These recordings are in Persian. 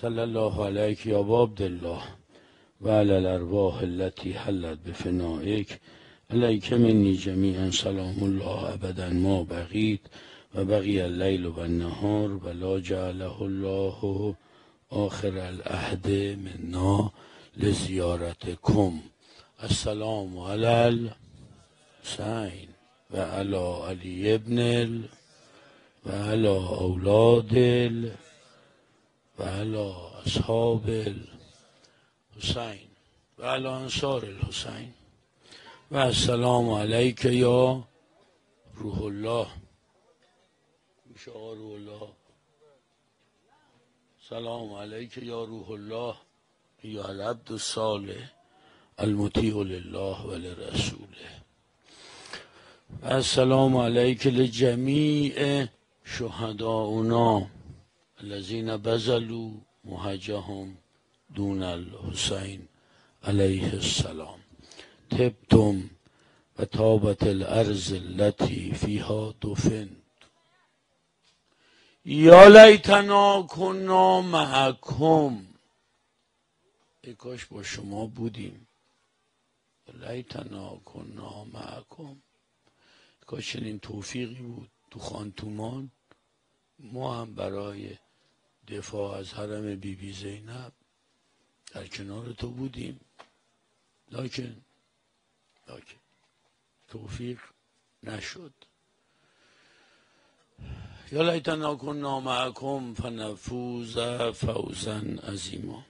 صلی الله علیک یا الله و علی الارواح التي حلت بفنائک. علیک منی جمیعا سلام الله ابدا ما بقیت و بقی اللیل و النهار و لا جعله الله آخر العهد منا لزیارتکم. السلام علی الحسین و علی علی ابن و علی اولاد و علی اصحاب الحسین. و علی انصار الحسین. و السلام علیک یا روح الله. میشه روح الله؟ سلام علیک یا روح الله. یا العبد الصالح المطیع لله و لرسوله. السلام علیک لجمیع شهداؤنا. الذين بذلوا محجهم دون الحسین علیه السلام. تبتم و تابت الارض التي فيها دفن یا لیتنا کنا معکم. ای کاش با شما بودیم. لیتنا کنا معکم. کاش چنین توفیقی بود. تو خانتومان. ما هم برای دفاع از حرم بی بی زینب. در کنار تو بودیم. لکن لکن. توفیق نشد. یا لیتنا کننا معکم فنفوز فوزا عظیما.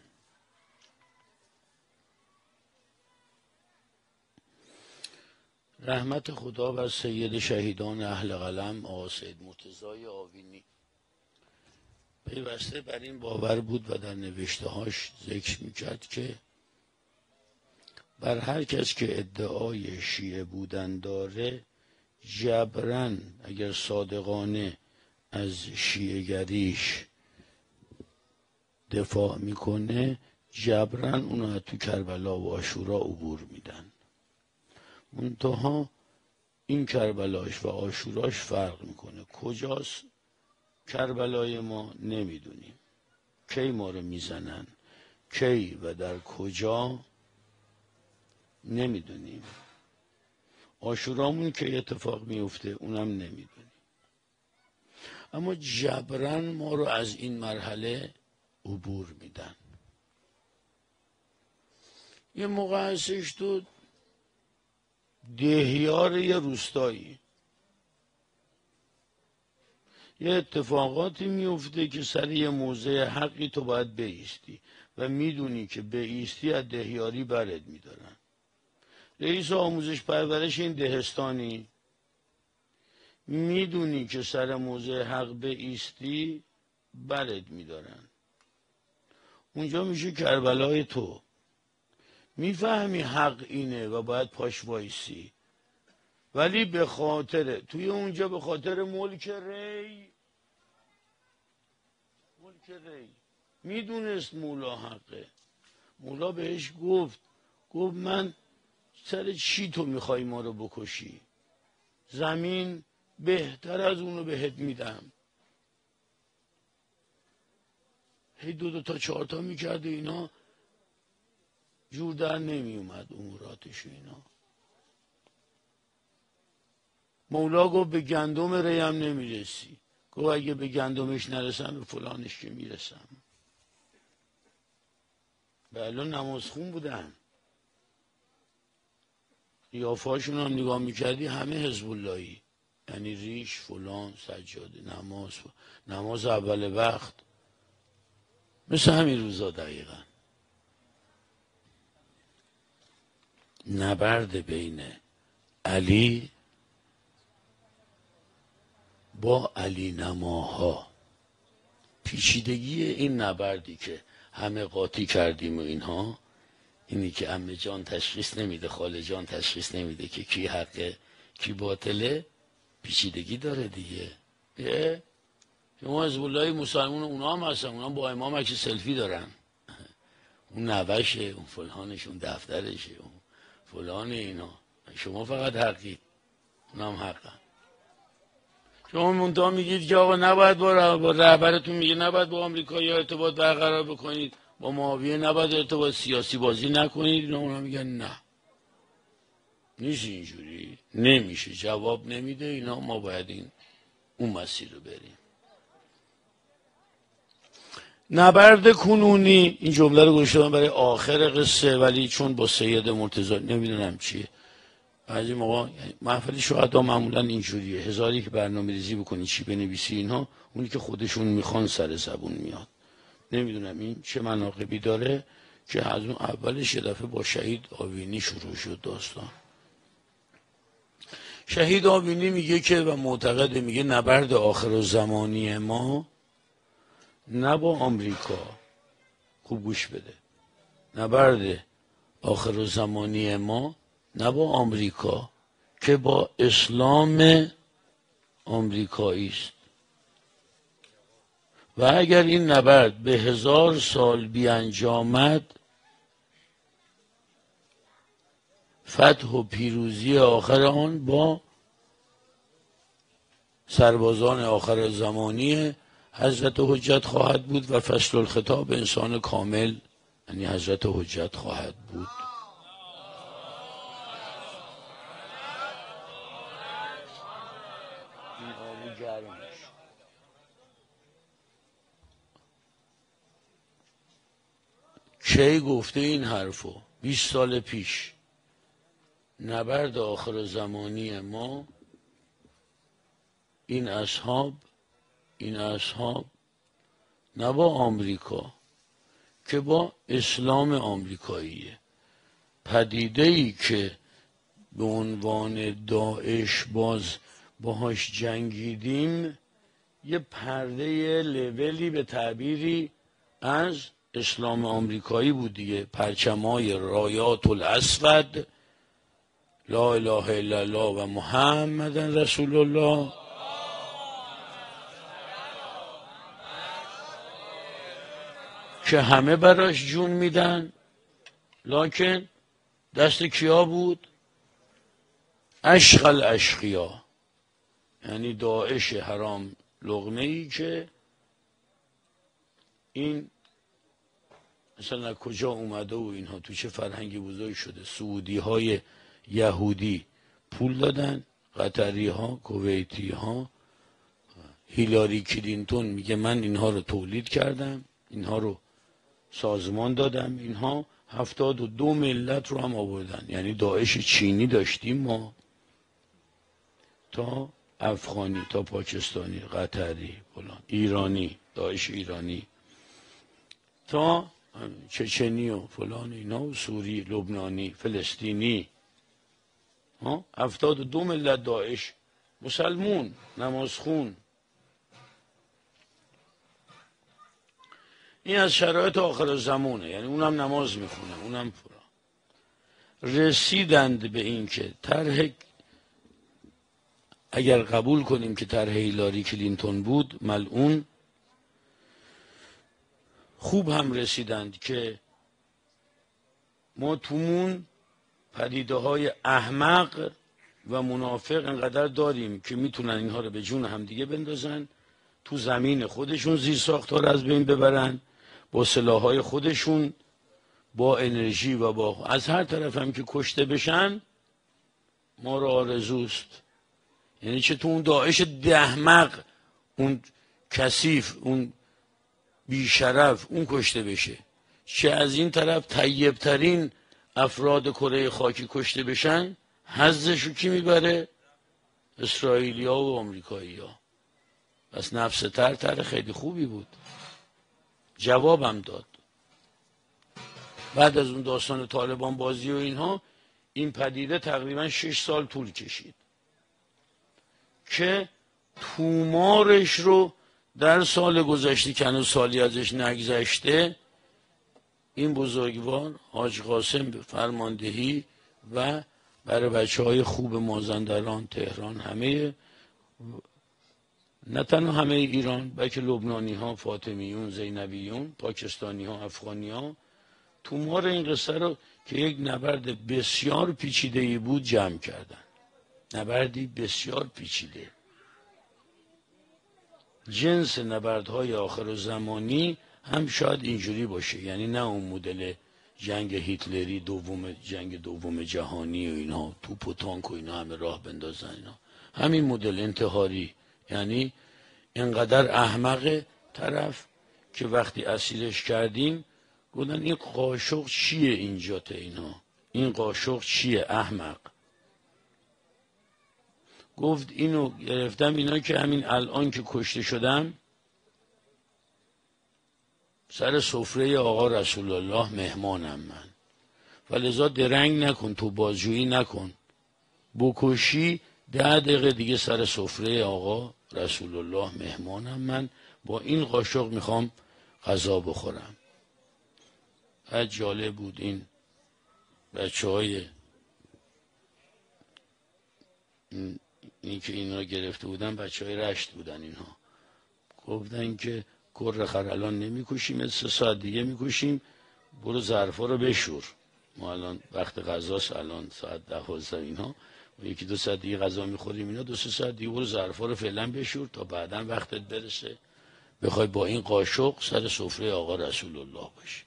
رحمت خدا بر سید شهیدان اهل قلم آقا سید مرتضای آوینی. پیوسته بر این باور بود و در نوشته هاش ذکر می‌کرد که بر هر کس که ادعای شیعه بودن داره جبران اگر صادقانه از شیعهگریش دفاع می‌کنه جبران اونو تو کربلا و آشورا عبور میدن. منتها این کربلاش و آشوراش فرق می‌کنه. کجاست؟ کربلای ما نمی‌دونیم. کی ما رو می‌زنن؟ کی و در کجا؟ نمی‌دونیم. آشورامون که اتفاق میفته اونم نمی‌دونیم. اما جبران ما رو از این مرحله عبور میدن. یه موقع هستش تو دهیار یه روستایی. یه اتفاقاتی میفته که سر یه موضع حقی تو باید بیستی و می‌دونی که بیستی از دهیاری برد میدارن. رئیس آموزش پرورش این دهستانی می‌دونی که سر موضع حق بیستی برد میدارن. اونجا میشه کربلای تو. می‌فهمی حق اینه و باید پاش وایسی. ولی به خاطر توی اونجا به خاطر ملک ری ملک ری. می‌دونست مولا حقه. مولا بهش گفت گفت من سر چی تو می‌خوای ما رو بکشی؟ زمین بهتر از اونو بهت میدم. هی دو دو تا چهار تا می‌کرده اینا. جور در نمی اومد اموراتش اینا. مولا گفت به گندم ریم نمی‌رسی. گفت اگه به گندمش نرسم به فلانش که می‌رسم. بله نماز خون بودن. قیافهاشون هم نگاه می‌کردی همه حزب یعنی ریش فلان سجاده نماز نماز اول وقت. مثل همین روزا دقیقا. نبرد بین علی با علی نماها. پیچیدگی این نبردی که همه قاطی کردیم و اینها اینی که امه جان تشخیص نمیده خاله جان تشخیص نمیده که کی حقه کی باطله پیچیدگی داره دیگه. شما از بولای مسلمون اونا هم هستن اونا با امام که سلفی دارن. اون نوشه اون فلانش اون دفترشه اون فلان اینا. شما فقط حقی اونم حقا شما منتها میگید که آقا نباید با, رهبرتون میگه نباید با آمریکا یا ارتباط برقرار بکنید. با معاویه نباید ارتباط سیاسی بازی نکنید. اینا اونا میگن نه. نیست اینجوری. نمیشه. جواب نمیده. اینا ما باید این اون مسیر رو بریم. نبرد کنونی. این جمله رو گوشتم برای آخر قصه ولی چون با سید مرتضی نمی‌دونم چیه. بعضی موقع محفل شهدا معمولا اینجوریه. هزاری که برنامه ریزی بکنی چی بنویسی اینها اونی که خودشون می‌خوان سر زبون میاد. نمی‌دونم این چه مناقبی داره که از اون اولش یه دفعه با شهید آوینی شروع شد داستان. شهید آوینی میگه که و معتقد میگه نبرد آخر و زمانی ما نه با آمریکا خوب گوش بده. نبرد آخر و زمانی ما نه با آمریکا که با اسلام آمریکایی است. و اگر این نبرد به هزار سال بیانجامد فتح و پیروزی آخر آن با سربازان آخر زمانی حضرت حجت خواهد بود و فصل الخطاب انسان کامل یعنی حضرت حجت خواهد بود. کی گفته این حرفو. 20 سال پیش. نبرد آخر زمانی ما. این اصحاب این اصحاب. نه با آمریکا که با اسلام آمریکاییه. پدیده ای که به عنوان داعش باز باهاش جنگیدیم یه پرده لولی به تعبیری از اسلام آمریکایی بود دیگه. پرچمای رایات الاسود لا اله الا الله و محمد رسول الله. که همه براش جون میدن. لکن دست کیا بود؟ اشغل اشقیا یعنی داعش حرام لغمه ای که این مثلا کجا اومده و اینها؟ تو چه فرهنگی بزرگ شده؟ سعودی های یهودی پول دادن قطری ها کویتی ها هیلاری کلینتون میگه من اینها رو تولید کردم اینها رو سازمان دادم اینها هفتاد و دو ملت رو هم آوردن. یعنی داعش چینی داشتیم ما. تا افغانی تا پاکستانی قطری فلان ایرانی داعش ایرانی. تا چچنی و فلان اینا و سوری لبنانی فلسطینی. ها؟ هفتاد دو ملت داعش. مسلمون نمازخون. این از شرایط آخر زمانه. یعنی اونم نماز می‌خونه اونم فرا رسیدند به این که طرح اگر قبول کنیم که طرح هیلاری کلینتون بود ملعون خوب هم رسیدند که ما تومون پدیده های احمق و منافق انقدر داریم که می‌تونن اینها رو به جون همدیگه بندازن تو زمین خودشون زیر ساختار از بین ببرن با سلاحهای خودشون با انرژی و با از هر طرف هم که کشته بشن ما را آرزوست. یعنی چه تو اون داعش دهمق اون کثیف اون بیشرف اون کشته بشه. چه از این طرف طیبترین افراد کره خاکی کشته بشن حزش رو کی می‌بره؟ اسرائیلیا و آمریکایی ها پس نفس تر تر خیلی خوبی بود. جوابم داد. بعد از اون داستان طالبان بازی و اینها این پدیده تقریبا شش سال طول کشید. که تومارش رو در سال گذشته که هنوز سالی ازش نگذشته این بزرگوار حاج قاسم فرماندهی و برای بچه های خوب مازندران تهران همه نه تنها همه ایران بلکه لبنانی ها فاطمیون زینبیون پاکستانی ها افغانی ها تومار این قصه رو که یک نبرد بسیار پیچیده بود جمع کردن. نبردی بسیار پیچیده. جنس نبردهای آخر زمانی هم شاید اینجوری باشه. یعنی نه اون مدل جنگ هیتلری دوم جنگ دوم جهانی و اینا توپ و تانک و اینا همه راه بندازن اینا. همین مدل انتحاری. یعنی انقدر احمق طرف که وقتی اسیرش کردیم گفتن این قاشق چیه اینجا اینا؟ این قاشق چیه احمق؟ گفت اینو گرفتم اینا که همین الان که کشته شدم سر سفره آقا رسول الله مهمانم من. و لذا درنگ نکن تو بازجویی نکن. بکشی ده دقیقه دیگه سر سفره آقا رسول الله مهمانم من. با این قاشق می‌خوام غذا بخورم. از جالب بود این بچه های که این را گرفته بودن بچه های رشت بودن اینها. گفتن که گر خر الان نمی‌کشیم سه ساعت دیگه می‌کشیم برو ظرفا رو بشور. ما الان وقت غذاست الان ساعت دوازده اینها و یکی دو ساعت دیگه غذا می‌خوریم اینا دو سه ساعت دیگه برو ظرفا رو فعلا بشور تا بعدا وقتت برسه. بخوای با این قاشق سر سفره آقا رسول الله باشی.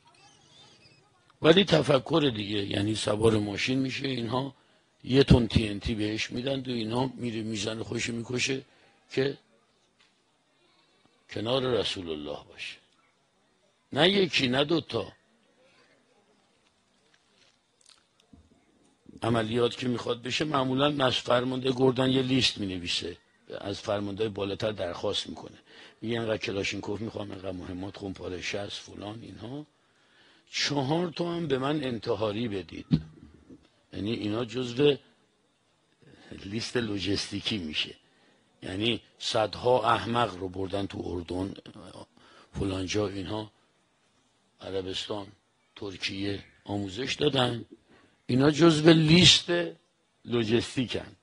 ولی تفکر دیگه یعنی سوار ماشین میشه اینها. یه تون تی بهش میدن و اینها میره می‌زنه خوش می‌کشه که کنار رسول الله باشه. نه یکی نه دوتا عملیات که می‌خواد بشه معمولا از فرمانده گردن یه لیست می‌نویسه. از فرمانده بالاتر درخواست می‌کنه. میگه اینقدر کلاشینکوف می‌خوام اینقدر مهمات خونپاره شست فلان اینها. چهار تا هم به من انتحاری بدید. یعنی اینا جزو لیست لوجستیکی میشه. یعنی صدها احمق رو بردن تو اردن فلانجا اینها. عربستان ترکیه آموزش دادن. اینا جزو لیست لوجستیکن.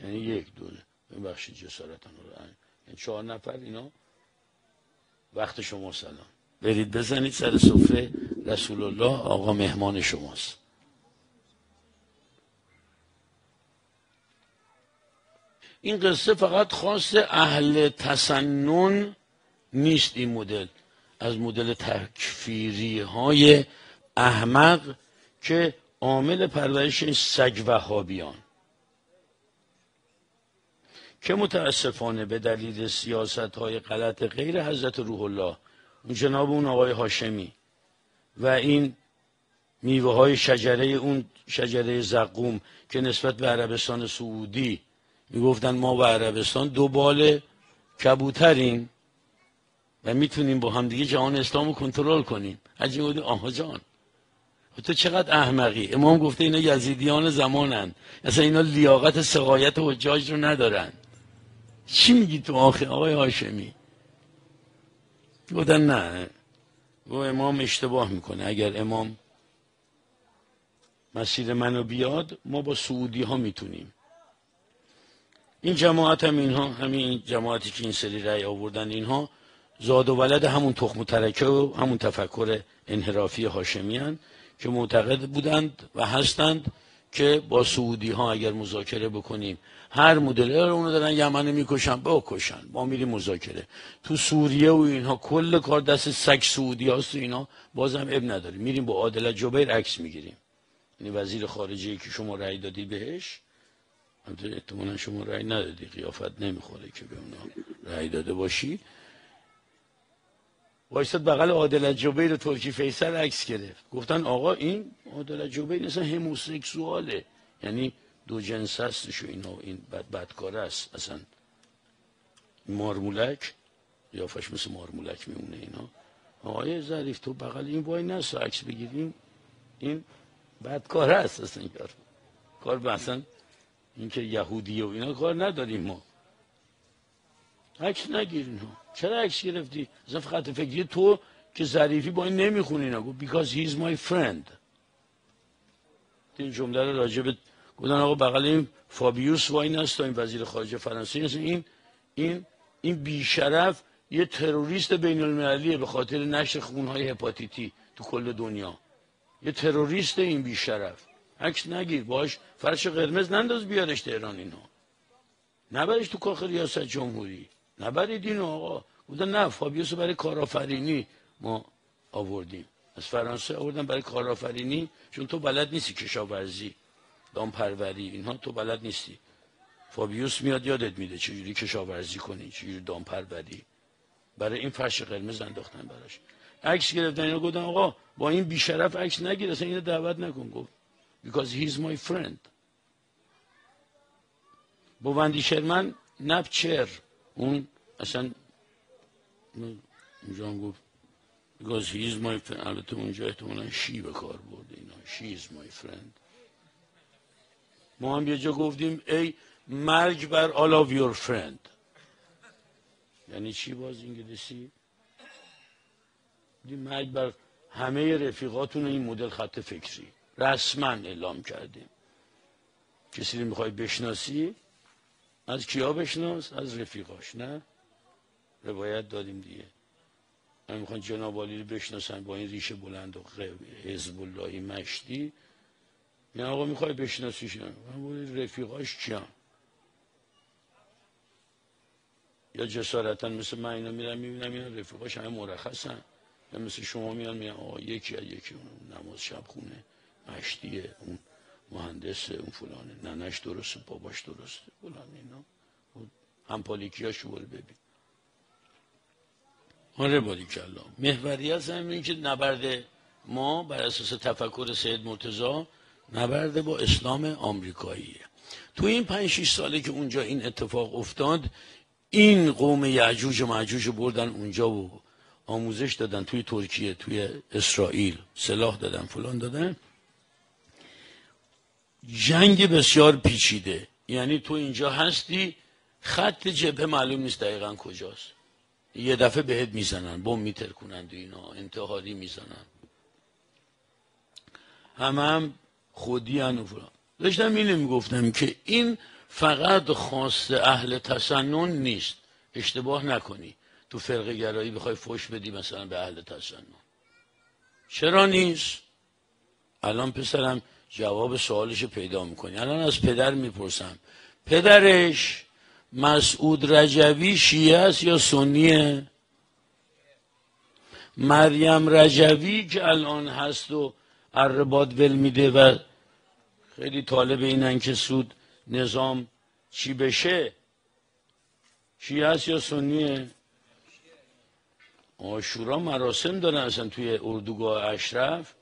یعنی یک دوله ببخشید جسارتان رو یعنی چهار نفر اینا. وقت شما سلام. برید بزنید سر سفره رسول الله آقا مهمان شماست. این قصه فقط خاص اهل تسنن نیست این مدل. از مدل تکفیری های احمق که عامل پرورش سگ وهابیان که متاسفانه به دلیل سیاست های غلط غیر حضرت روح الله جناب اون آقای هاشمی و این میوه های شجره اون شجره زقوم که نسبت به عربستان سعودی می‌گفتن ما و عربستان دو بال کبوتریم و می‌تونیم با همدیگه جهان اسلام رو کنترل کنیم. حجی بودی آها جان. تو چقدر احمقی؟ امام گفته اینا یزیدیان زمانن. اصلا اینا لیاقت سقایت حجاج رو ندارن. چی میگی تو آخه آقای هاشمی؟ گفتن نه. و امام اشتباه می‌کنه. اگر امام مسیر منو بیاد ما با سعودی ها می‌تونیم. این جماعت هم اینها همین جماعتی که این سری رأی آوردن اینها زاد و ولد همون تخم و ترکه و همون تفکر انحرافی هاشمیان که معتقد بودند و هستند که با سعودی ها اگر مذاکره بکنیم هر مدل رو اونو دارن یمن می‌کشن بکشن ما میریم مذاکره. تو سوریه و اینها کل کار دست سگ سعودی هاست و اینا بازم اب نداریم میریم با عادل جبیر عکس می‌گیریم. یعنی وزیر خارجه که شما رأی دادی بهش احتمالا شما رأی ندادی قیافت نمی‌خوره که به اونا رأی داده باشی. وایستاد بغل عادل جبیر ترکی فیصل عکس گرفت. گفتن آقا این عادل جبیر اصلا هموسکسواله یعنی دو جنس هستش و اینا این بد بدکار است. اصلا مارمولک یافش مثل مارمولک میمونه اینا. آقای ظریف تو بغل این وای نست عکس بگیریم این بدکار است اصلا یار کار به اینکه یهودی و اینا کار نداریم ما. عکس نگیرین ها. چرا عکس گرفتی؟ اصلا فقط فکری تو که ظریفی با این نمی‌خونی اینا گفت because he is my friend. این جمله رو راجع به گفتن آقا بغل این فابیوس وای نست این وزیر خارجه فرانسه. این این این بیشرف یه تروریست بین المللیه به خاطر نشر خونهای هپاتیتی تو کل دنیا. یه تروریست این بیشرف. عکس نگیر باش. فرش قرمز ننداز بیارش تهران اینا نبرش تو کاخ ریاست جمهوری. نبرید اینو آقا. بودن نه فابیوس برای کارآفرینی ما آوردیم. از فرانسه آوردن برای کارآفرینی. چون تو بلد نیستی کشاورزی دامپروری اینها تو بلد نیستی. فابیوس میاد یادت میده چجوری کشاورزی کنی چجوری دامپروری. برای این فرش قرمز انداختن براش. عکس گرفتن اینا گفتن آقا با این بیشرف عکس نگیر اصلا اینو دعوت نکن. گفت because he's my friend. با وندی شرمن نپچر اون اصلا اونجا هم گفت because he is my friend. البته اونجا احتمالا شی به کار برده اینا she is my friend. ما هم یه جا گفتیم ای مرگ بر all of your friend. یعنی چی باز انگلیسی مرگ بر همه رفیقاتون این مدل خط فکری رسما اعلام کردیم. کسی رو می‌خوای بشناسی؟ از کیا بشناس؟ از رفیقاش نه؟ روایت دادیم دیگه. من می‌خوان جناب رو بشناسن با این ریشه بلند و حزب اللهی مشتی. یعنی آقا می‌خوای بشناسیش من رفیقاش کیان؟ یا جسارتا مثل من اینا میرم می‌بینم اینا رفیقاش همه مرخصن. یا مثل شما میان میان آقا یکی از یکی نماز شب خونه. مشتیه اون مهندس اون فلانه. ننش درسته باباش درسته. فلان اینا. هم پالیکیاشو ببین. آره باری کلا. محوریت هم این که نبرد ما بر اساس تفکر سید مرتضا نبرد با اسلام آمریکاییه تو این پنج شیش ساله که اونجا این اتفاق افتاد این قوم یعجوج و معجوج بردن اونجا و آموزش دادن توی ترکیه توی اسرائیل. سلاح دادن فلان دادن. جنگ بسیار پیچیده. یعنی تو اینجا هستی خط جبهه معلوم نیست دقیقا کجاست. یه دفعه بهت می‌زنن بم میترکونند و اینا انتحاری می‌زنن. همه هم خودی و داشتم اینو می‌گفتم که این فقط خاص اهل تسنن نیست. اشتباه نکنی. تو فرق گرایی بخوای فش بدی مثلا به اهل تسنن. چرا نیست؟ الان پسرم جواب سوالش پیدا می‌کنی. الان از پدر می‌پرسم. پدرش مسعود رجوی شیعه است یا سنیه؟ مریم رجوی که الان هست و عرباد ول میده و خیلی طالب اینن که سود نظام چی بشه؟ شیعه است یا سنیه؟ آشورا مراسم دارن اصلا توی اردوگاه اشرف.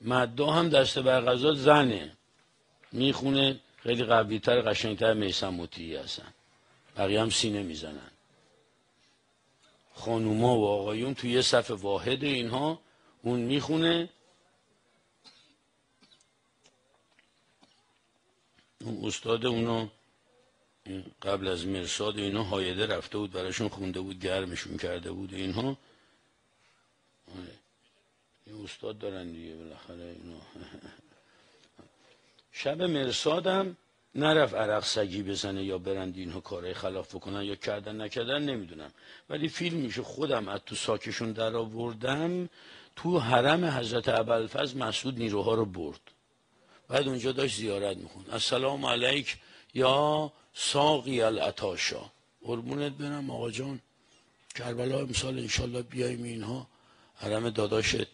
مدا هم دست بر غذا زنه. می‌خونه خیلی قویتر قشنگتر میسم مطیعی هستن. بقیه هم سینه می‌زنن. خانوما و آقایون توی یه صف واحد اینها اون می‌خونه. اون استاد اونو قبل از مرساد اینا هایده رفته بود براشون خونده بود گرمشون کرده بود اینها. این استاد دارن دیگه بالاخره اینو. شب مرسادم نرف عرق سگی بزنه یا برند اینها کارهای خلاف بکنن یا کردن نکردن نمی‌دونم. ولی فیلم میشه خودم از تو ساکشون در آوردم تو حرم حضرت ابوالفضل مسعود نیروها رو برد. بعد اونجا داشت زیارت میخون السلام علیک یا ساقی الاتاشا قربونت برم آقا جان. کربلا امسال انشالله بیایم اینها. حرم داداشت.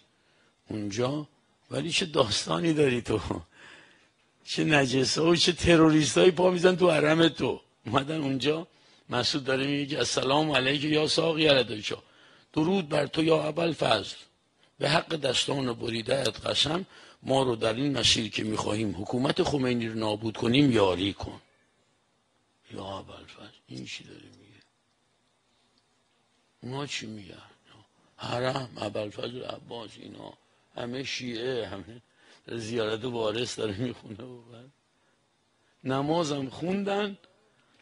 اونجا ولی چه داستانی داری تو؟ چه نجسه و چه تروریست هایی پا میزن تو حرم تو. اومدن اونجا مسعود داره میگه السلام علیک یا ساقی الاتاشا درود بر تو یا اول فضل به حق دستان بریده قسم ما رو در این مسیر که می‌خواهیم حکومت خمینی رو نابود کنیم یاری کن. یا ابوالفضل این چی داره میگه؟ اونا چی میگن؟ حرم ابوالفضل عباس اینا. همه شیعه همه زیارت وارث داره می‌خونه و نمازم خوندن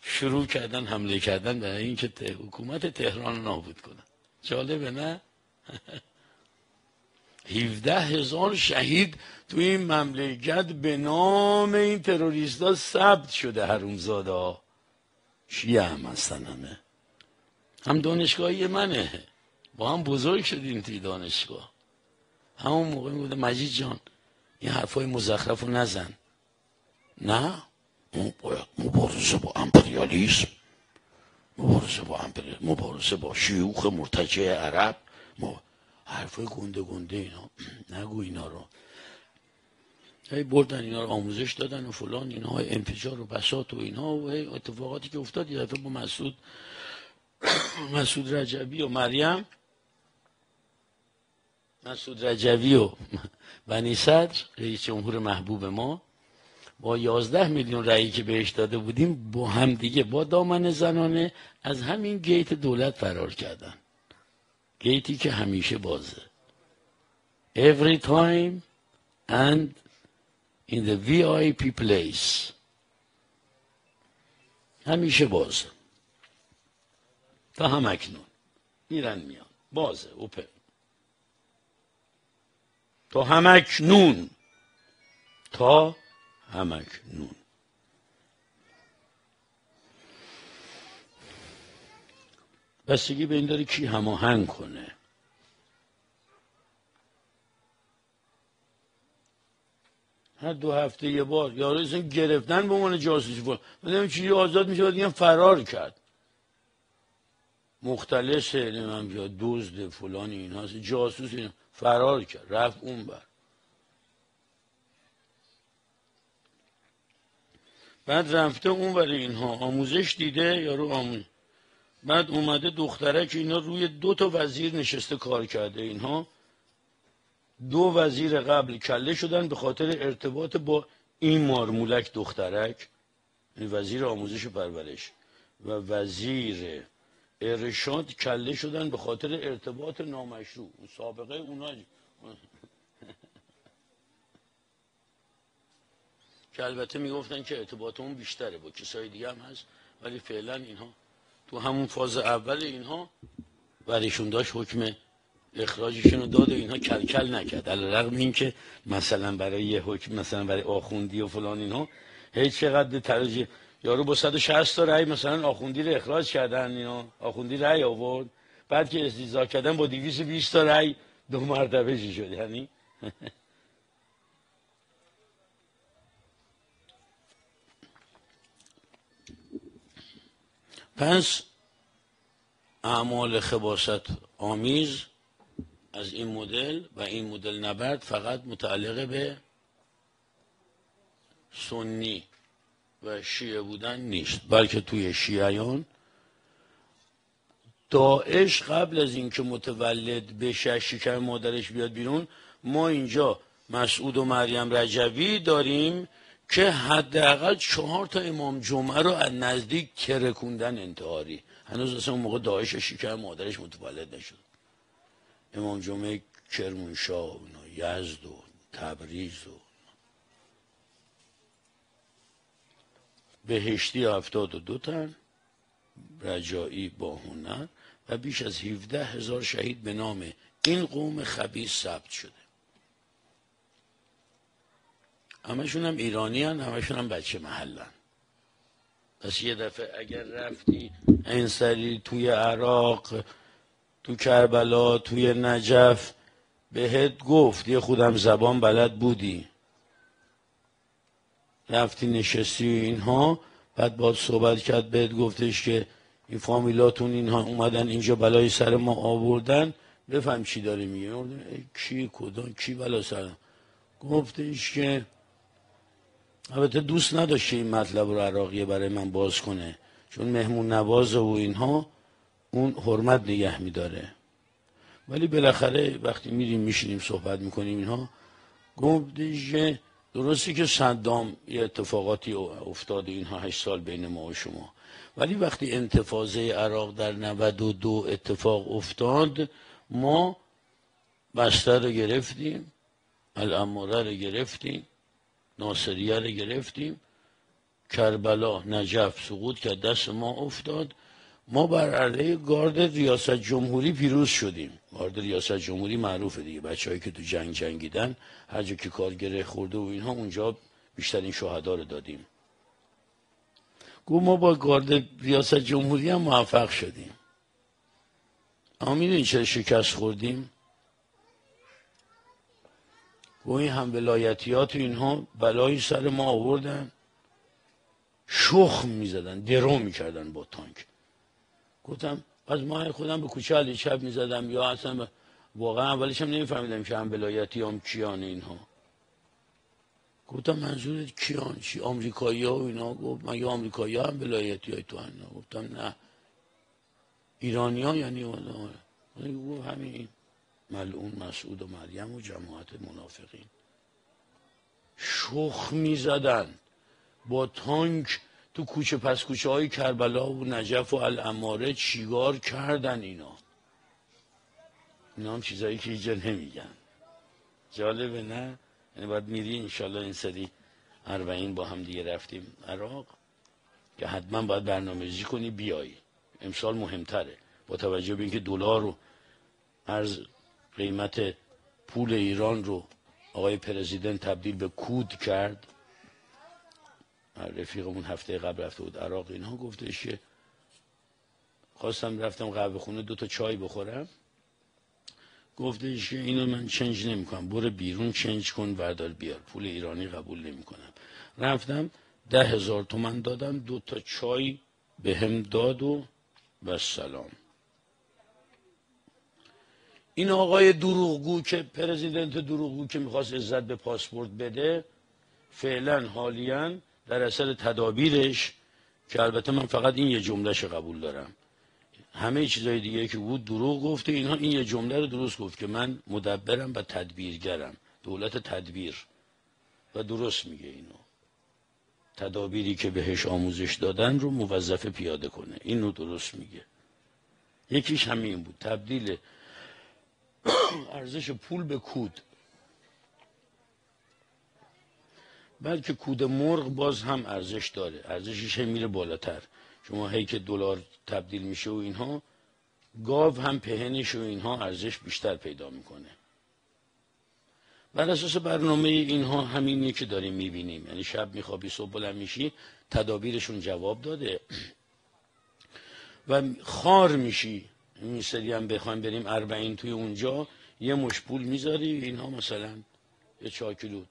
شروع کردن حمله کردن به اینکه حکومت تهران نابود کنن. جالبه نه؟ 17 هزار شهید تو این مملکت به نام این تروریستا ثبت شده حرومزاده ها. شیعه هم هستن همه. هم دانشگاهی منه. با هم بزرگ شدیم توی دانشگاه. همون موقع میگوده مجید جان این حرفای مزخرف رو نزن. نه؟ مبارزه با امپریالیسم. مبارزه با بره مبارزه با شیوخ مرتجع عرب. ما حرفای گنده گنده اینا. نگو اینا رو. هی بردن اینا رو آموزش دادن و فلان اینا انفجار و بسات و اینا. و اتفاقاتی که افتاد یه دفعه با مسعود مسعود رجبی و مریم مسعود رجوی و بنی صدر رئیس جمهور محبوب ما. با یازده میلیون رأیی که بهش داده بودیم با هم دیگه با دامن زنانه از همین گیت دولت فرار کردن. گیتی که همیشه بازه. Every time and in the VIP place. همیشه بازه. تا هم اکنون. میرن میان. بازه اوپن. تا همکنون تا همکنون بستگی به این داره کی هماهنگ کنه. هر دو هفته یه بار یارو اصلا گرفتن به عنوان جاسوسی فلان مثلا چیزی آزاد میشه بعد فرار کرد. مختلسه نمیم یا دزد فلان این جاسوس اینا. فرار کرد. رفت اون بر. بعد رفته اون برای اینها. آموزش دیده یا رو آموز. بعد اومده دختره که اینا روی دو تا وزیر نشسته کار کرده. اینها دو وزیر قبل کله شدن به خاطر ارتباط با این مارمولک دخترک. وزیر آموزش و پرورش. و وزیر ارشاد کله شدن به خاطر ارتباط نامشروع. سابقه اونا که البته می‌گفتن که ارتباط اون بیشتره با کسای دیگه هم هست ولی فعلا اینها تو همون فاز اول اینها برایشون داشت حکم اخراجشون رو داد و اینها کل کل نکرد علیرغم این که مثلا برای یه حکم مثلا برای آخوندی و فلان اینها هیچ چقدر ترجیح یارو با 160 تا رأی مثلا آخوندی رو اخراج کردن اینا. آخوندی رأی آورد. بعد که استیزا کردن با 220 تا رأی دو مرتبه شد؟ یعنی؟ پس اعمال خباست آمیز از این مدل و این مدل نبرد فقط متعلق به سنی. و شیعه بودن نیست. بلکه توی شیعیان داعش قبل از اینکه متولد بشه شکر مادرش بیاد بیرون ما اینجا مسعود و مریم رجوی داریم که حداقل چهار تا امام جمعه رو از نزدیک کرکوندن انتحاری. هنوز اصلا اون موقع داعش شکر مادرش متولد نشد. امام جمعه کرمانشاه و یزد و تبریز و بهشتی هفتاد و دو تن رجایی با هنر و بیش از 17 هزار شهید به نام این قوم خبیث ثبت شده. همشون هم ایرانی هن همشون هم بچه محلن پس یه دفعه اگر رفتی این سری توی عراق تو کربلا توی نجف بهت گفت یه خودم زبان بلد بودی. رفتی نشستی اینها بعد با صحبت کرد بهت گفتش که این فامیلاتون اینها اومدن اینجا بلای سر ما آوردن. بفهم چی داره میگه. کی کدام کی بلا سر؟ گفتش که البته دوست نداشته این مطلب رو عراقیه برای من باز کنه. چون مهمون نواز و اینها اون حرمت نگه میداره. ولی بالاخره وقتی میریم میشینیم صحبت می‌کنیم اینها. گفتش که درستی که صدام یه اتفاقاتی افتاده اینها هشت سال بین ما و شما. ولی وقتی انتفاضه عراق در 92 اتفاق افتاد ما بستر رو گرفتیم الاماره رو گرفتیم ناصریه رو گرفتیم کربلا نجف سقوط که دست ما افتاد. ما بر علیه گارد ریاست جمهوری پیروز شدیم. گارد ریاست جمهوری معروفه دیگه. بچههایی که تو جنگ جنگیدن هر جا که کارگره خورده و اینها اونجا بیشترین شهدا رو دادیم. گو ما با گارد ریاست جمهوری هم موفق شدیم. اما می‌دونی چرا شکست خوردیم؟ گو این هم ولایتیات اینها بلایی سر ما آوردن. شخم می‌زدن درو می‌کردن با تانک. گفتم از ما خودم به کوچه علی شب می‌زدم یا اصلا واقعا اولش هم نمیفهمیدم که هم ولایتی هم کیان اینها. گفتم منظورت کیان؟ چی؟ آمریکایی ها و اینا؟ گفت یا آمریکایی ها هم ولایتی های تو هنه. گفتم نه. ایرانی ها. یعنی گفت همین. ملعون مسعود و مریم و جماعت منافقین. شخ می‌زدن. با تانک تو کوچه پس کوچه های کربلا و نجف و الاماره چیگار کردن اینا؟ اینا هم چیزایی که اینجا نمیگن. جالبه نه؟ یعنی باید میری انشالله این سری اربعین با هم دیگه رفتیم عراق که حتما باید برنامه‌ریزی کنی بیای. امسال مهمتره. با توجه به اینکه دلار رو ارز قیمت پول ایران رو آقای پرزیدنت تبدیل به کود کرد رفیقمون هفته قبل رفته بود عراق اینها گفتش که خواستم رفتم قهوه خونه دو تا چای بخورم. گفتش که اینو من چنج نمی‌کنم برو بیرون چنج کن بردار بیار. پول ایرانی قبول نمی‌کنم. رفتم ده هزار تومن دادم دو تا چای به هم داد و و سلام این آقای دروغگو که پرزیدنت دروغگو که می‌خواست عزت به پاسپورت بده فعلا حالیا در اثر تدابیرش که البته من فقط این یه جملهش قبول دارم. همه چیزای دیگه که بود دروغ گفته اینها این یه جمله رو درست گفت که من مدبرم و تدبیرگرم. دولت تدبیر. و درست میگه اینو. تدابیری که بهش آموزش دادن رو موظف پیاده کنه. اینو درست میگه. یکیش همین بود. تبدیل ارزش پول به کود. بلکه کود مرغ باز هم ارزش داره. ارزشش هم میره بالاتر. شما هی که دلار تبدیل میشه و اینها گاو هم پهنش و اینها ارزش بیشتر پیدا می‌کنه. بر اساس برنامه اینها همینی که داریم می‌بینیم. یعنی شب میخوابی صبح بلند میشی تدابیرشون جواب داده. و خار میشی. این سری هم بخوایم بریم اربعین توی اونجا. یه مش پول می‌ذاری اینها مثلا یه چهار کیلو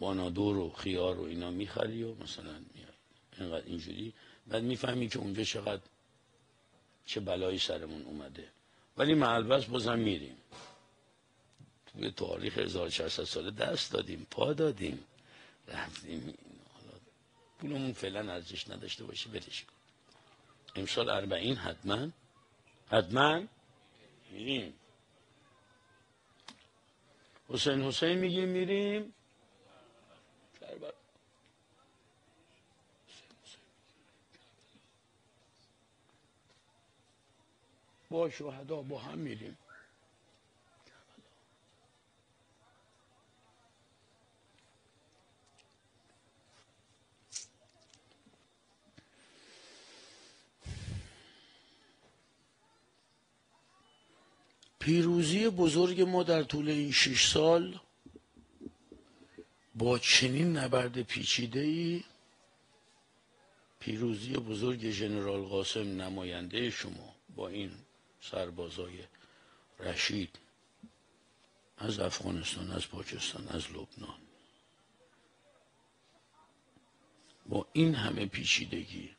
بانادور و خیار و اینا می‌خری و مثلا میای اینقدر اینجوری. بعد می‌فهمی که اونجا چقدر چه بلایی سرمون اومده. ولی معلبس بازم میریم. توی تاریخ 1400 ساله دست دادیم پا دادیم رفتیم پولمون فعلا ارزش نداشته باشه برش کن. امسال اربعین حتما. حتما میریم. حسین حسین میگیم میریم. با شهدا با هم میریم. پیروزی بزرگ ما در طول این شش سال با چنین نبرد پیچیده ای پیروزی بزرگ ژنرال قاسم نماینده شما با این سربازای رشید از افغانستان از پاکستان از لبنان. با این همه پیچیدگی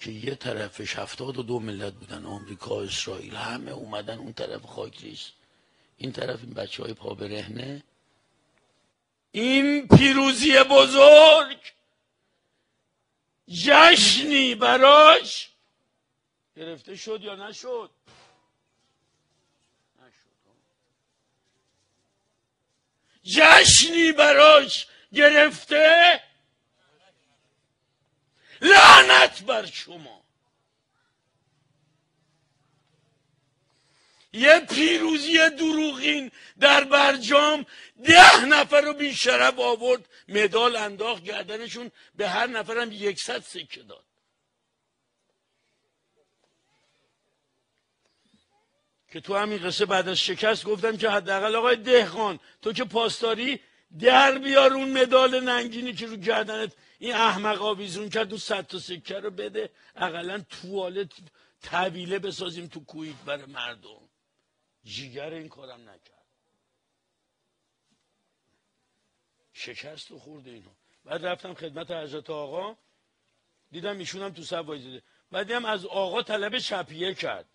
که یه طرفش هفتاد و دو ملت بودن آمریکا اسرائیل همه اومدن اون طرف خاکریز. این طرف این بچه های پا برهنه این پیروزی بزرگ جشنی براش گرفته شد یا نشد؟ جشنی براش گرفته. لعنت بر شما. یه پیروزی دروغین در برجام ده نفر رو بیشرف آورد مدال انداخت گردنشون به هر نفرم یکصد سکه داد. که تو همین قصه بعد از شکست گفتم که حداقل آقای دهقان تو که پاسداری در بیار اون مدال ننگینی که رو گردنت این احمق آویزون کرد اون صد تا سکه رو بده. اقلا توالت طویله بسازیم تو کویت برای مردم. جیگر این کارم نکرد. شکست و خورده اینو. بعد رفتم خدمت حضرت آقا. دیدم ایشونم تو سب وایزده بعدی هم از آقا طلب چپیه کرد.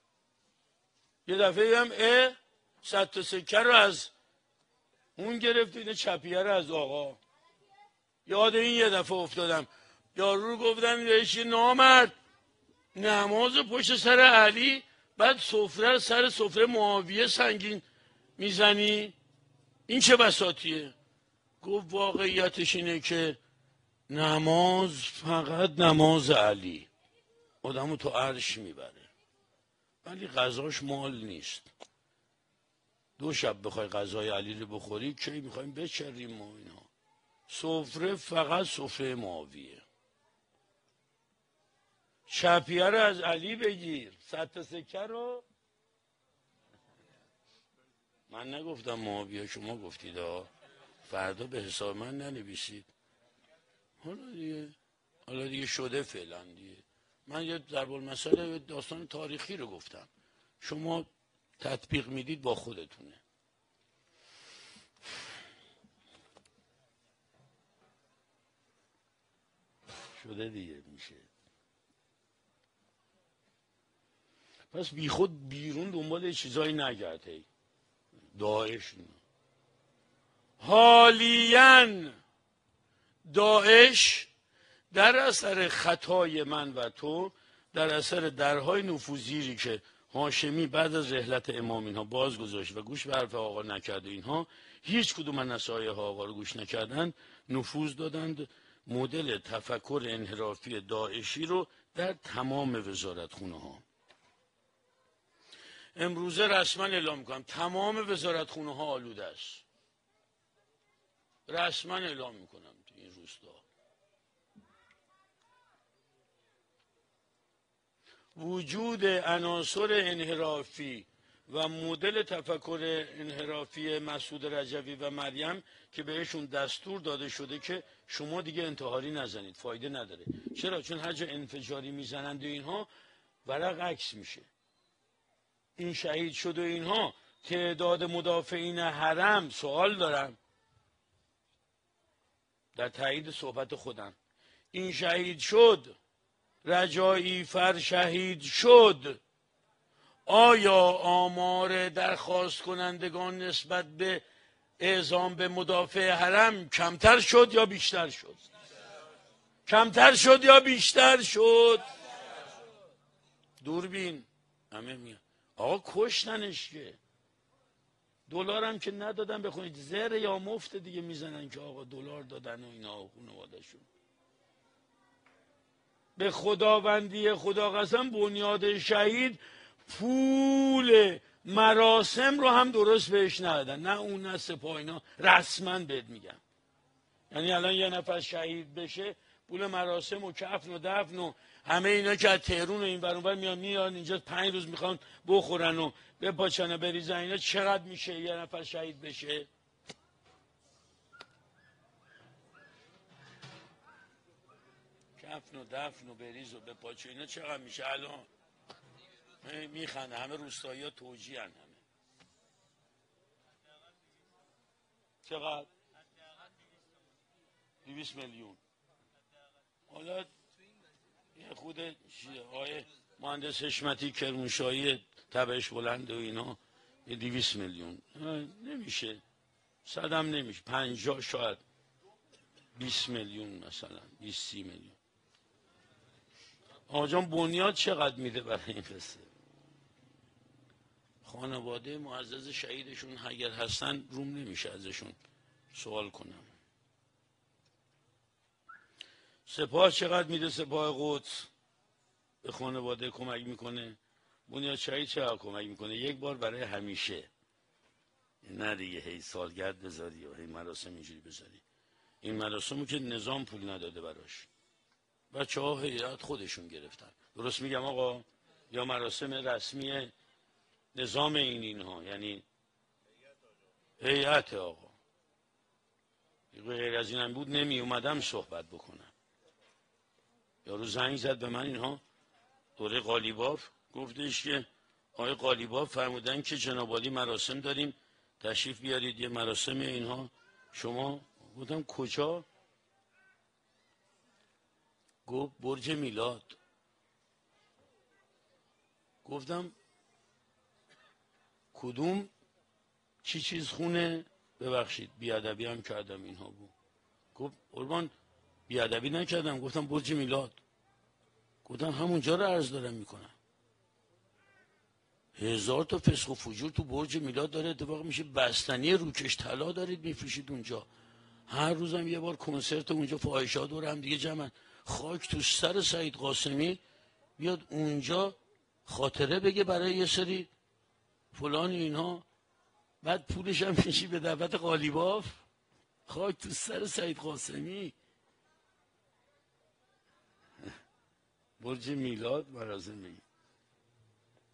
یه دفعه هم اه تا سکر رو از اون گرفت اینه چپیه رو از آقا. یاد این یه دفعه افتادم. یارو رو گفتن بهش نامرد. نماز پشت سر علی بعد سفره سر سفره معاویه سنگین می‌زنی. این چه بساتیه؟ گفت واقعیتش اینه که نماز فقط نماز علی. آدمو تو عرش می‌بره. ولی غذاش مال نیست. دو شب بخوای غذای علی رو بخوری کی می‌خوایم بچریم ما اینا. سفره فقط سفره معاویه چپیه رو از علی بگیر. ست سکه رو. من نگفتم معاویه شما گفتید فردا به حساب من ننویسید. حالا دیگه حالا دیگه شده فعلا دیگه. من یه ضرب المثل داستان تاریخی رو گفتم. شما تطبیق می‌دید با خودتونه. شده دیگه میشه. پس بی خود بیرون دنبال چیزایی نگرده داعش حالیا داعش در اثر خطای من و تو در اثر درهای نفوذیری که هاشمی بعد از رحلت امام اینها باز گذاشت و گوش به حرف آقا نکرد اینا هیچ کدوم از نصایح آقا رو گوش نکردن نفوذ دادند. مدل تفکر انحرافی داعشی رو در تمام وزارت خونه ها. امروزه رسما اعلام می‌کنم تمام وزارت خونه ها آلوده است. رسما اعلام می‌کنم تو این روستا وجود عناصر انحرافی و مدل تفکر انحرافی مسعود رجوی و مریم که بهشون دستور داده شده که شما دیگه انتحاری نزنید فایده نداره. چرا؟ چون هر جا انفجاری می‌زنند و اینها ورق عکس میشه. این شهید شد و اینها. تعداد مدافعین حرم سوال دارم. در تایید صحبت خودم. این شهید شد. رجایی فر شهید شد. آیا آمار درخواست کنندگان نسبت به اعزام به مدافع حرم کمتر شد یا بیشتر شد؟ کمتر شد یا بیشتر شد؟ دوربین همه میاد آقا کشتنش که. دلارم که ندادن بخونید. زر یا مفت دیگه می‌زنن که آقا دلار دادن و اینا خانوادهشون. به خداوندی خدا قسم بنیاد شهید پول مراسم رو هم درست بهش ندادن. نه اون نه سپاه اینا. رسما بهت میگم. یعنی الان یه نفر شهید بشه پول مراسم و کفن و دفن و همه اینا که از تهرون و این برون میان میان اینجا پنج روز می‌خوان بخورن و به پاچانه بریزن اینا. چقدر میشه یه نفر شهید بشه؟ کفن و دفن و بریز و به پاچه اینا چقدر میشه؟ الان میخنده همه روستایی ها توجی همه. چقدر؟ دیویس میلیون. حالا یه خود آیه مهندس حشمتی کرموشایی تبش بلند و اینا یه دیویس میلیون. نمیشه. صدم نمیشه. پنجاه شاید بیس میلیون مثلا بیس سی میلیون. آجان بنیاد چقدر میده برای این قصه؟ خانواده معزز شهیدشون اگر هستن روم نمیشه ازشون سوال کنم. سپاه چقدر میده سپاه قدس؟ به خانواده کمک می‌کنه. بنیاد شهید چقدر کمک می‌کنه؟ یک بار برای همیشه. نه دیگه هی سالگرد بذاری و هی مراسم اینجوری بذاری. این مراسمو که نظام پول نداده براش. بچه ها هیئت خودشون گرفتن. درست میگم آقا؟ یا مراسم رسمی نظام این اینها. یعنی هیئت آقا. غیر از اینم بود نمی اومدم صحبت بکنم. یارو زنگ زد به من اینها. دوره قالیباف گفتش که آقای قالیباف فرمودن که جنابالی مراسم داریم تشریف بیارید یه مراسم اینها. شما؟ بودم کجا؟ گفت برج میلاد. گفتم کدوم؟ چی چیز خونه؟ ببخشید بیادبی هم کردم اینها بود گفت قربان بیادبی نکردم. گفتم برج میلاد. گفتم همونجا رو عرض دارم می‌کنم. هزار تا فسق و فجور تو برج میلاد داره. اتفاق میشه بستنی روکش طلا دارید میفروشید اونجا. هر روزم یه بار کنسرت اونجا فاحشا دور هم دیگه جمعن. خاک تو سر سعید قاسمی بیاد اونجا خاطره بگه برای یه سری فلان اینها. بعد پولش هم میشی به دعوت قالیباف. خاک تو سر سعید قاسمی. برج میلاد مرازم میگی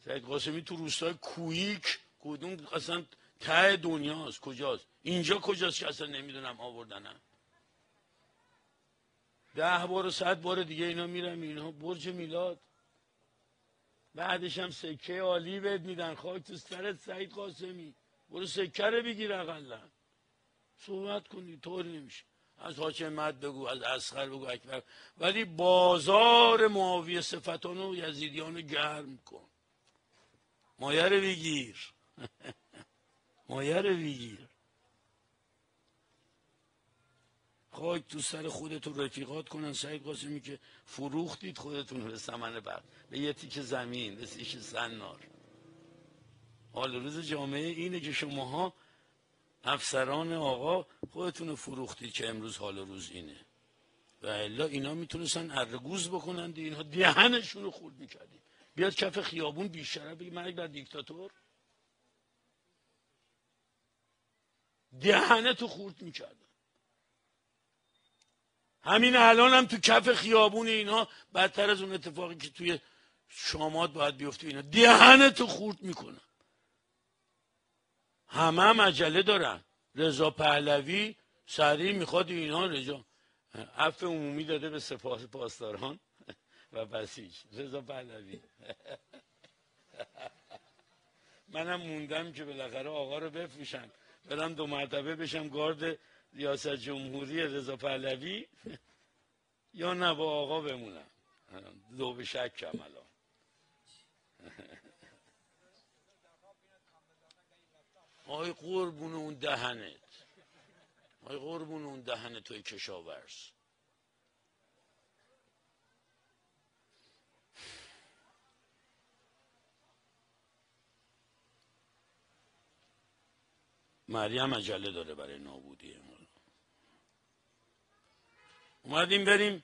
سعید قاسمی تو روستای کویک کدوم اصلا ته دنیاست کجاست؟ اینجا کجاست که اصلا نمی‌دونم آوردنم؟ ده بار و صد بار دیگه اینا میرم اینا برج میلاد. بعدش هم سکه عالی بهت میدن. خاک تو سرت سعید قاسمی. برو سکه رو بگیر اقلا. صحبت کنی طوری نمیشه. از حاکمت بگو از اسخر بگو اکبر. ولی بازار معاویه صفتان و یزیدیان گرم کن. مایه رو بگیر. مایه رو بگیر. خاک تو سر خودتون رفیقات کنن سعید قاسمی که فروختید خودتون به سمن برد به یه تیک زمین به سیش سنار حال روز جامعه اینه که شماها افسران آقا خودتون فروختید که امروز حال روز اینه. و الا اینا می‌تونستن ارگوز بکنن اینها دهنشون رو خورد می‌کردیم بیاد کف خیابون بیشتره بگی مرگ بر دیکتاتور. دهنه تو خورد می‌کردن. همین الان هم تو کف خیابون اینها بدتر از اون اتفاقی که توی شامات باید بیفته اینا. دهنه تو خورد می‌کنن همه هم عجله دارن. رضا پهلوی سریع می‌خواد اینا رجا عفو عمومی داده به سپاس پاسداران و بسیج. رضا پهلوی. منم موندم که بالاخره آقا رو بفروشن. برم دو مرتبه بشم گارد ریاست جمهوری رضا پهلوی؟ یا نه با آقا بمونم. دو به شکم الان. آی قربون اون دهنت. آی قربون اون دهنت توی کشاورز. مریم عجله داره برای نابودی اومدیم بریم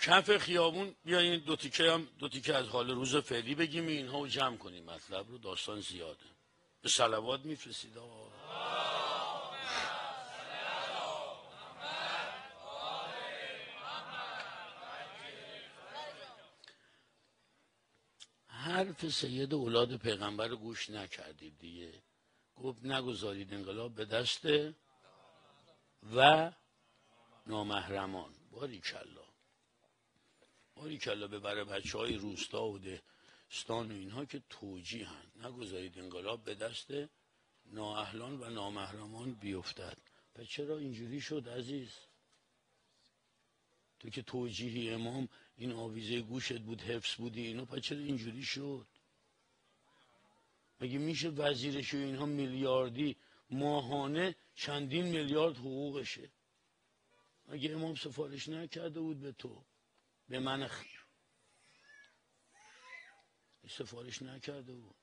کف خیابون. بیاین دو تیکه هم دو تیکه از حال روز فعلی بگیم اینها رو جمع کنیم. مطلب رو داستان زیاده. به سلوات میفرستید. حرف سید اولاد پیغمبر گوش نکردید دیگه. گفت نگذارید انقلاب به دست و نامحرمان. باری کلا باری کلا به برای بچه های روستا و دهستان و اینها که توجی هن نگذارید انقلاب به دست نااهلان و نامحرمان بیفتد. پس چرا اینجوری شد عزیز؟ تو که توجیهی امام این آویزه گوشت بود حفظ بودی اینو پس چرا اینجوری شد؟ مگه میشه وزیرش و اینها میلیاردی ماهانه چندین میلیارد حقوقشه؟ مگه امام سفارش نکرده بود به تو به من خیر سفارش نکرده بود.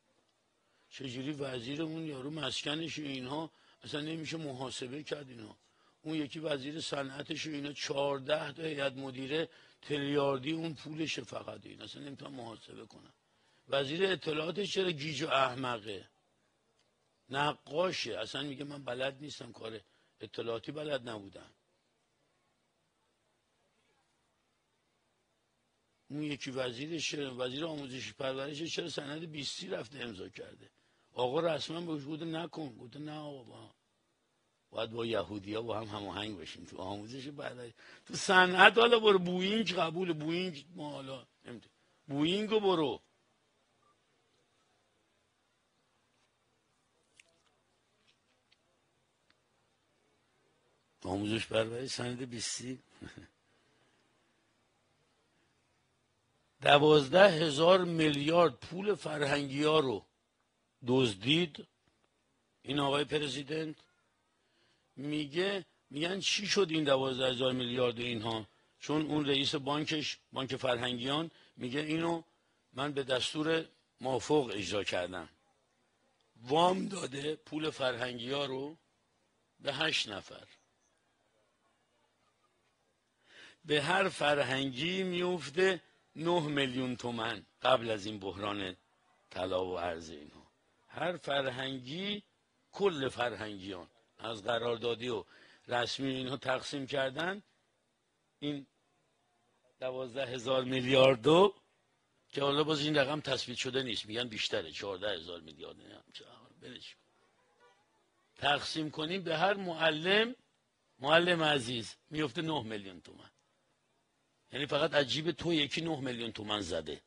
چجوری وزیرمون یارو مسکنش و اینها اصلا نمیشه محاسبه کرد اینا اون یکی وزیر صنعتش و اینا چهارده تا هیئت مدیره تریاردی اون پولشه فقط این. اصلا نمی‌تونم محاسبه کنم وزیر اطلاعاتش چرا گیج و احمقه؟ نقاشه. اصلا میگه من بلد نیستم کار اطلاعاتی بلد نبودم. اون یکی وزیرش وزیر آموزش پرورش چرا سند بیست سی رفته امضا کرده؟ آقا رسما به بوده نکن. گفته نه آقا باید با یهودی ها با هم هماهنگ بشیم تو آموزش بعد تو صنعت حالا برو بوینگ قبول بوینگ ما حالا بوینگ رو برو. آموزش پرورش سند بیست سی. دوازده هزار میلیارد پول فرهنگی ها رو دزدید. این آقای پرزیدنت میگه میگن چی شد این دوازده هزار میلیارد اینها؟ چون اون رئیس بانکش بانک فرهنگیان میگه اینو من به دستور موافق اجرا کردم. وام داده پول فرهنگی ها رو به هشت نفر. به هر فرهنگی میفته نه میلیون تومن قبل از این بحران طلا و ارز اینها. هر فرهنگی کل فرهنگیان از قراردادی و رسمی اینها تقسیم کردن. این دوازده هزار میلیاردو که حالا باز این رقم تثبیت شده نیست. میگن بیشتره چهارده هزار میلیارد. تقسیم کنیم به هر معلم معلم عزیز میفته نه میلیون تومن. یعنی فقط عجیب تو یکی نه میلیون تومن زده.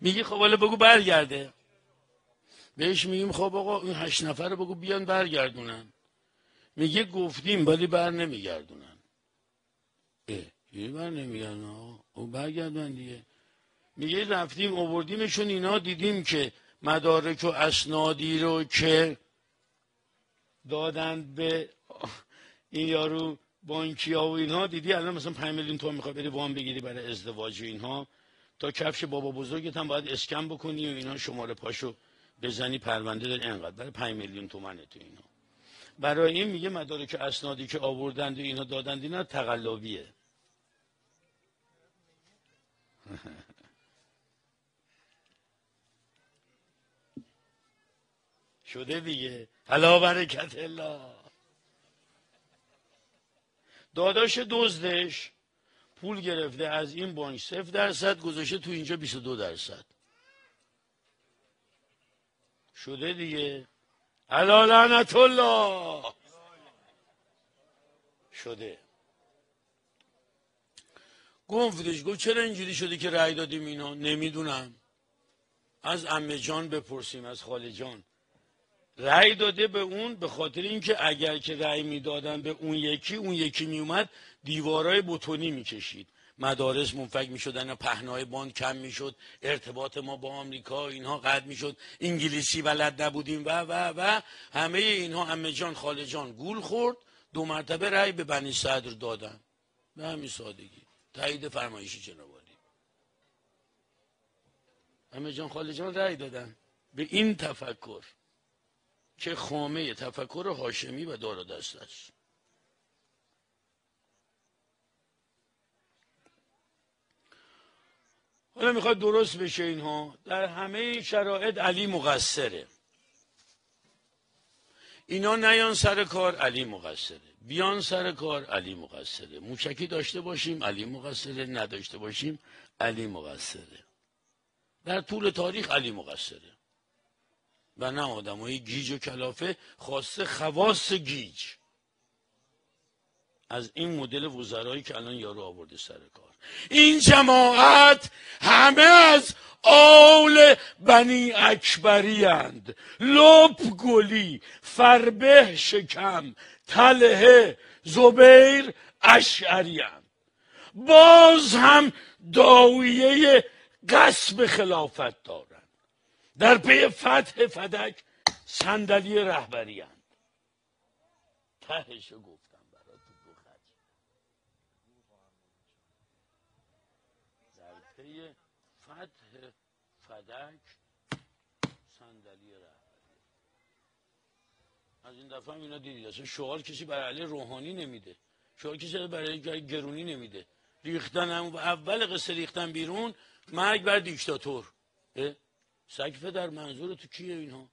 میگی خب حالا بگو برگرده. بهش میگیم خب آقا این هشت نفر رو بگو بیان برگردونن. میگه گفتیم ولی بر نمیگردونن. اه یه بر نمیگردن او برگردن دیگه. میگه رفتیم اووردیمشون اینا دیدیم که مدارک و اسنادی رو که دادند به این یارو بانکی ها و اینها دیدی الان مثلا 5 میلیون تومان می‌خوای بری وام بگیری برای ازدواج اینها. تا کفش بابا بزرگت هم باید اسکن بکنی و اینا شماره پاشو بزنی پرونده داری. انقدر برای 5 میلیون تومنه تو اینا برای این میگه مدارک اسنادی که آوردند و اینا دادند اینا تقلبیه. شده دیگه. حالا برکت الله. داداش دزدش. پول گرفته از این بانک صفر درصد گذاشته تو اینجا 22 درصد. شده دیگه. علا لعنت الله. شده. گفتش گفت چرا اینجوری شده که رأی دادیم اینا نمی‌دونم. از امه جان بپرسیم از خاله جان. رأی داده به اون به خاطر اینکه اگر که رأی می‌دادن به اون یکی اون یکی میومد دیوارای بتونی می‌کشید. مدارس منفک می‌شدن پهنای باند کم می‌شد ارتباط ما با آمریکا اینها قد می‌شد. انگلیسی بلد نبودیم و و و. همه اینها همه جان خاله جان گول خورد. دو مرتبه رأی به بنی صدر دادن. به همین سادگی. تایید فرمایشی جناب همه جان خاله جان رأی دادن. به این تفکر. که خامه تفکر هاشمی و دار دست است. حالا می‌خواد درست بشه اینها. در همه شرایط علی مقصره. اینا نیان سر کار علی مقصره. بیان سر کار علی مقصره. موشکی داشته باشیم علی مقصره. نداشته باشیم علی مقصره. در طول تاریخ علی مقصره. و نه آدم های گیج و کلافه خواسته خواست گیج. از این مدل وزرایی که الان یارو آورده سر کار. این جماعت همه از آول بنی اکبری اند. لپ گلی فربه شکم تله زبیر اشعری باز هم داویه قصب خلافت دارد. در پی فتح فدک صندلی رهبری تهشو گفتم برات تو خط در پی فتح فدک صندلی رهبری. از این دفعه هم اینا دیدید. اصلا شعار کسی برای علی روحانی نمیده. شعار کسی برای گرونی نمیده. ریختن هم اول قصه ریختن بیرون مرگ بر دیکتاتور. سگ در منظور تو کیه اینها؟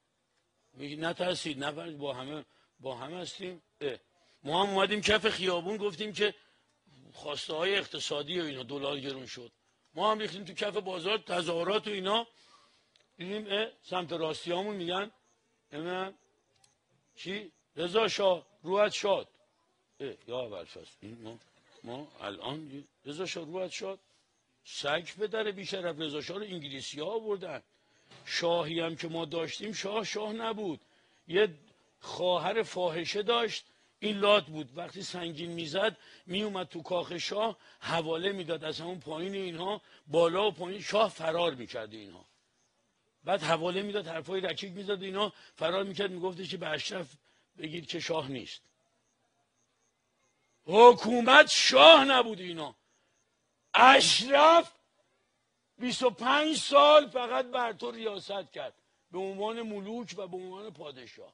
میگی نترسید نفرید با همه با هم هستیم. ما هم اومدیم کف خیابون گفتیم که خواسته های اقتصادی و اینا دلار گرون شد. ما هم ریختیم تو کف بازار تظاهرات و اینا. دیدیم سمت راستی همون میگن اینا چی؟ رضا شاه روحت شاد. یا اول ما, ما الان رضا شاه روحت شاد. سگ پدر بیشرف رضا شاه رو انگلیسی ها آوردن. شاهی هم که ما داشتیم شاه شاه نبود. یه خواهر فاحشه داشت این لات بود. وقتی سنگین می‌زد میومد تو کاخ شاه حواله می‌داد از همون پایین اینها بالا و پایین شاه فرار می‌کرد اینها. بعد حواله می‌داد حرفای رکیک می‌زد اینا فرار می‌کرد میگفتش که به اشرف بگید که شاه نیست. حکومت شاه نبود اینا اشرف 25 سال فقط بر تو ریاست کرد. به عنوان ملوک و به عنوان پادشاه.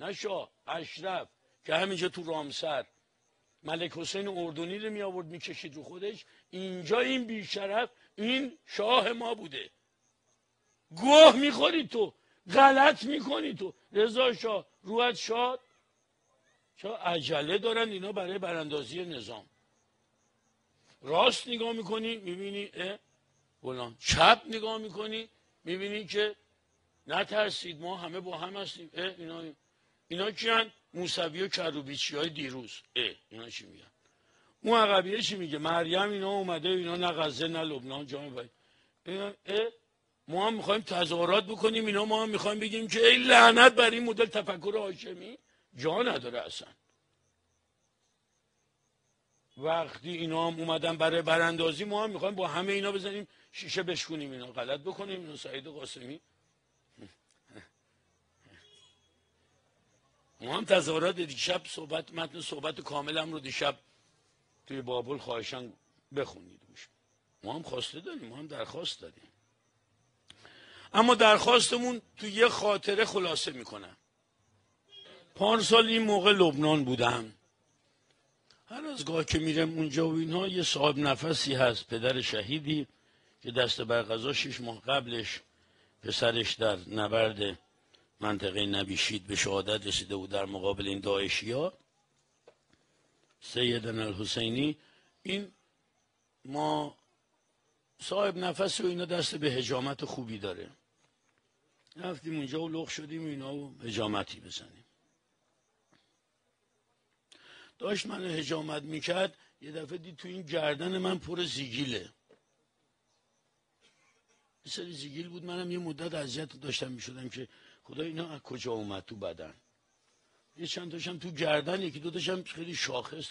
نه شاه اشرف که همینجا تو رامسر. ملک حسین اردنی رو می آورد می‌کشید رو خودش. اینجا این بیشرف این شاه ما بوده. گوه می‌خوری تو غلط می‌کنی تو. رضا شاه روحت شاد. چرا عجله دارن اینا برای براندازی نظام. راست نگاه می‌کنی می‌بینی اه؟ چپ نگاه می‌کنی می‌بینی که نترسید ما همه با هم هستیم. اه اینا اینا کیان؟ موسوی و کروبیچی های دیروز. اه اینا چی میگن؟ اون عقبیه چی میگه؟ مریم اینا اومده اینا نه غزه نه لبنان جامعه اینا اه ما هم می‌خوایم تظاهرات بکنیم اینا ما هم می‌خوایم بگیم که ای لعنت بر این مدل تفکر هاشمی جا نداره اصلا. وقتی اینا هم اومدن برای براندازی ما هم می‌خوایم با همه اینا بزنیم شیشه بشکنیم اینا غلط بکنیم اینا سعید قاسمی. ما هم تظاهرات دیشب صحبت متن صحبت کاملم رو دیشب توی بابل خواهشان بخونید ما هم خواسته داریم ما هم درخواست داریم. اما درخواستمون تو یه خاطره خلاصه می‌کنم. سال این موقع لبنان بودم هر از گاه که میرم اونجا و اینها یه صاحب نفسی هست پدر شهیدی که دست بر غذا شش ماه قبلش پسرش در نبرد منطقه نبیشید به شهادت رسیده بود در مقابل این داعشی ها سیدن الحسینی این ما صاحب نفس و اینا دست به هجامت خوبی داره. رفتیم اونجا و لغ شدیم اینا و هجامتی بزنیم. داشت من هجامت می‌کرد یه دفعه دید تو این گردن من پر زیگیله. سری زیگیل بود منم یه مدت اذیت داشتم می‌شدم که خدا اینا از کجا اومد تو بدن. یه چند تاشم تو گردن یکی دو تاشم خیلی شاخص.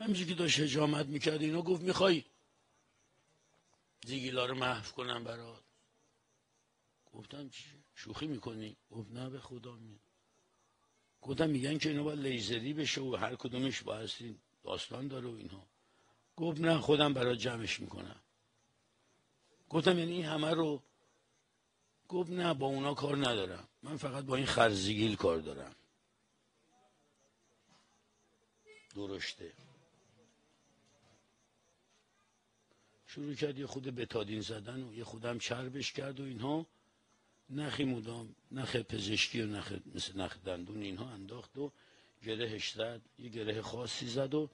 همینجور که داشت هجامت می‌کرد اینا گفت می‌خوای زیگیلا رو محو کنم برات. گفتم چی؟ شوخی می‌کنی؟ گفت نه به خدا می گفتم میگن که اینا باید لیزری بشه و هر کدومش بایستی داستان داره و اینها. گفت نه خودم برات جمعش می‌کنم. گفتم یعنی این همه رو؟ گفت نه با اونا کار ندارم. من فقط با این خرزیگیل کار دارم. درشته شروع کرد یه خود بتادین زدن و یه خودم چربش کرد و اینها. نخی مدام نخ پزشکی و نخ مثل نخ دندون اینها انداخت و گرهش زد یه گره خاصی زد و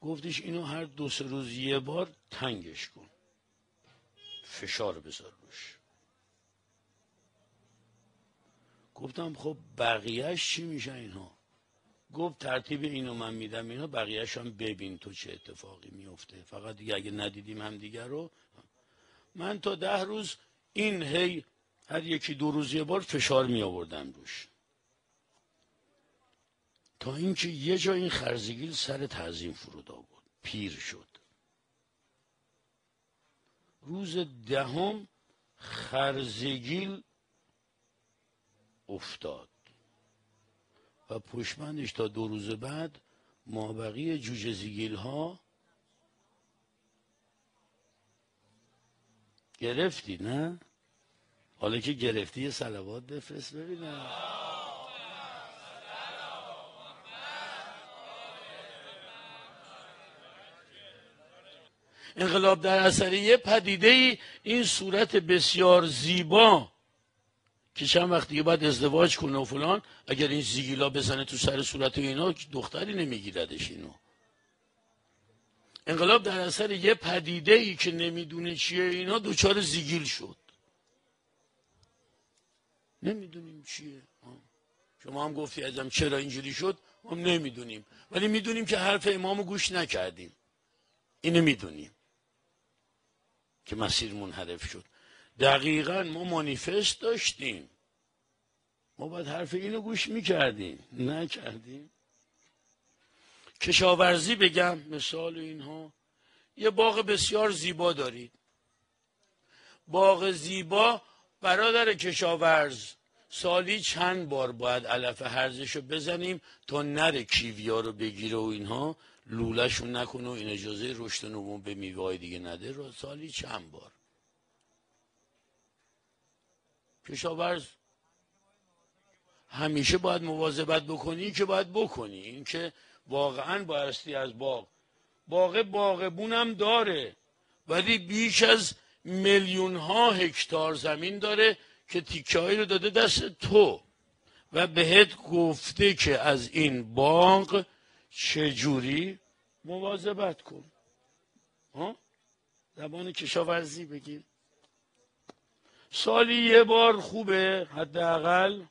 گفتش اینو هر دو سه روز یه بار تنگش کن. فشار بذار روش. گفتم خب بقیهش چی میشه اینها؟ گفت ترتیب اینو من میدم اینا بقیهش هم ببین تو چه اتفاقی میفته. فقط دیگه اگه ندیدیم هم دیگر رو. من تا ده روز این هی هر یکی دو روز یه بار فشار می آوردم روش. تا اینکه یه جا این خرزگیل سر تعظیم فرود آورد. پیر شد. روز دهم خرزگیل افتاد. و پشمندش تا دو روز بعد مابقی جوجه زیگیل ها گرفتی نه؟ حالا که گرفتی یه سلوات بفرست ببینم. انقلاب در اثر یه پدیده ای این صورت بسیار زیبا که چند وقت دیگه باید ازدواج کنه و فلان اگر این زیگیلا بزنه تو سر صورت اینا دختری نمیگیردش اینو. انقلاب در اثر یه پدیده ای که نمی‌دونه چیه اینا دوچار زیگیل شد. نمی‌دونیم چیه. شما هم گفتی ازم چرا اینجوری شد؟ ما نمی‌دونیم. ولی می‌دونیم که حرف امامو گوش نکردیم. اینو می‌دونیم. که مسیر منحرف شد. دقیقا ما مانیفست داشتیم. ما باید حرف اینو گوش می‌کردیم. نکردیم. کشاورزی بگم مثال اینها. یه باغ بسیار زیبا دارید. باغ زیبا برادر کشاورز سالی چند بار باید علف هرزشو بزنیم تا نره کیویا رو بگیره و اینها؟ لولهشون نکنه و این اجازه رشد نمون به میوه دیگه نده. رو سالی چند بار؟ کشاورز همیشه باید مواظبت بکنی که باید بکنی. این که واقعا بایستی از باغ. باغ باغبونم داره. ولی بیش از میلیون ها هکتار زمین داره که تیکه رو داده دست تو. و بهت گفته که از این باغ چجوری مواظبت کن. ها؟ زبان کشاورزی بگیم سالی یه بار خوبه حداقل.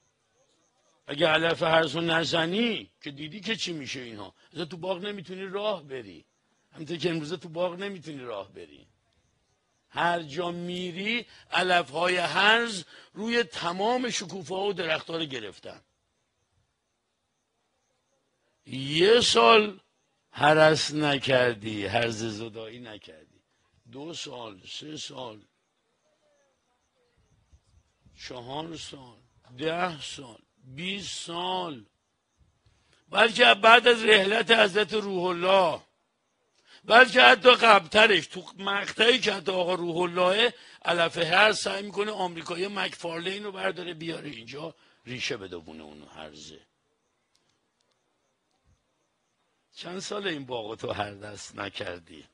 اگه علف هرزو نزنی که دیدی که چی میشه اینها. از تو باغ نمی‌تونی راه بری. همینطور که امروزه تو باغ نمی‌تونی راه بری. هر جا میری علف های هرز روی تمام شکوفه ها و درخت رو گرفتن. یه سال هرس نکردی هرز زدایی نکردی. دو سال سه سال چهار سال ده سال بیست سال. بلکه بعد از رحلت حضرت روح الله بلکه حتی قبلترش. تو مقطعی که حتی آقا روح الله علف هر سعی می‌کنه آمریکایی مکفارلین رو برداره بیاره اینجا ریشه بدونه اونو هرزه. چند سال این باغ تو هر دست نکردی؟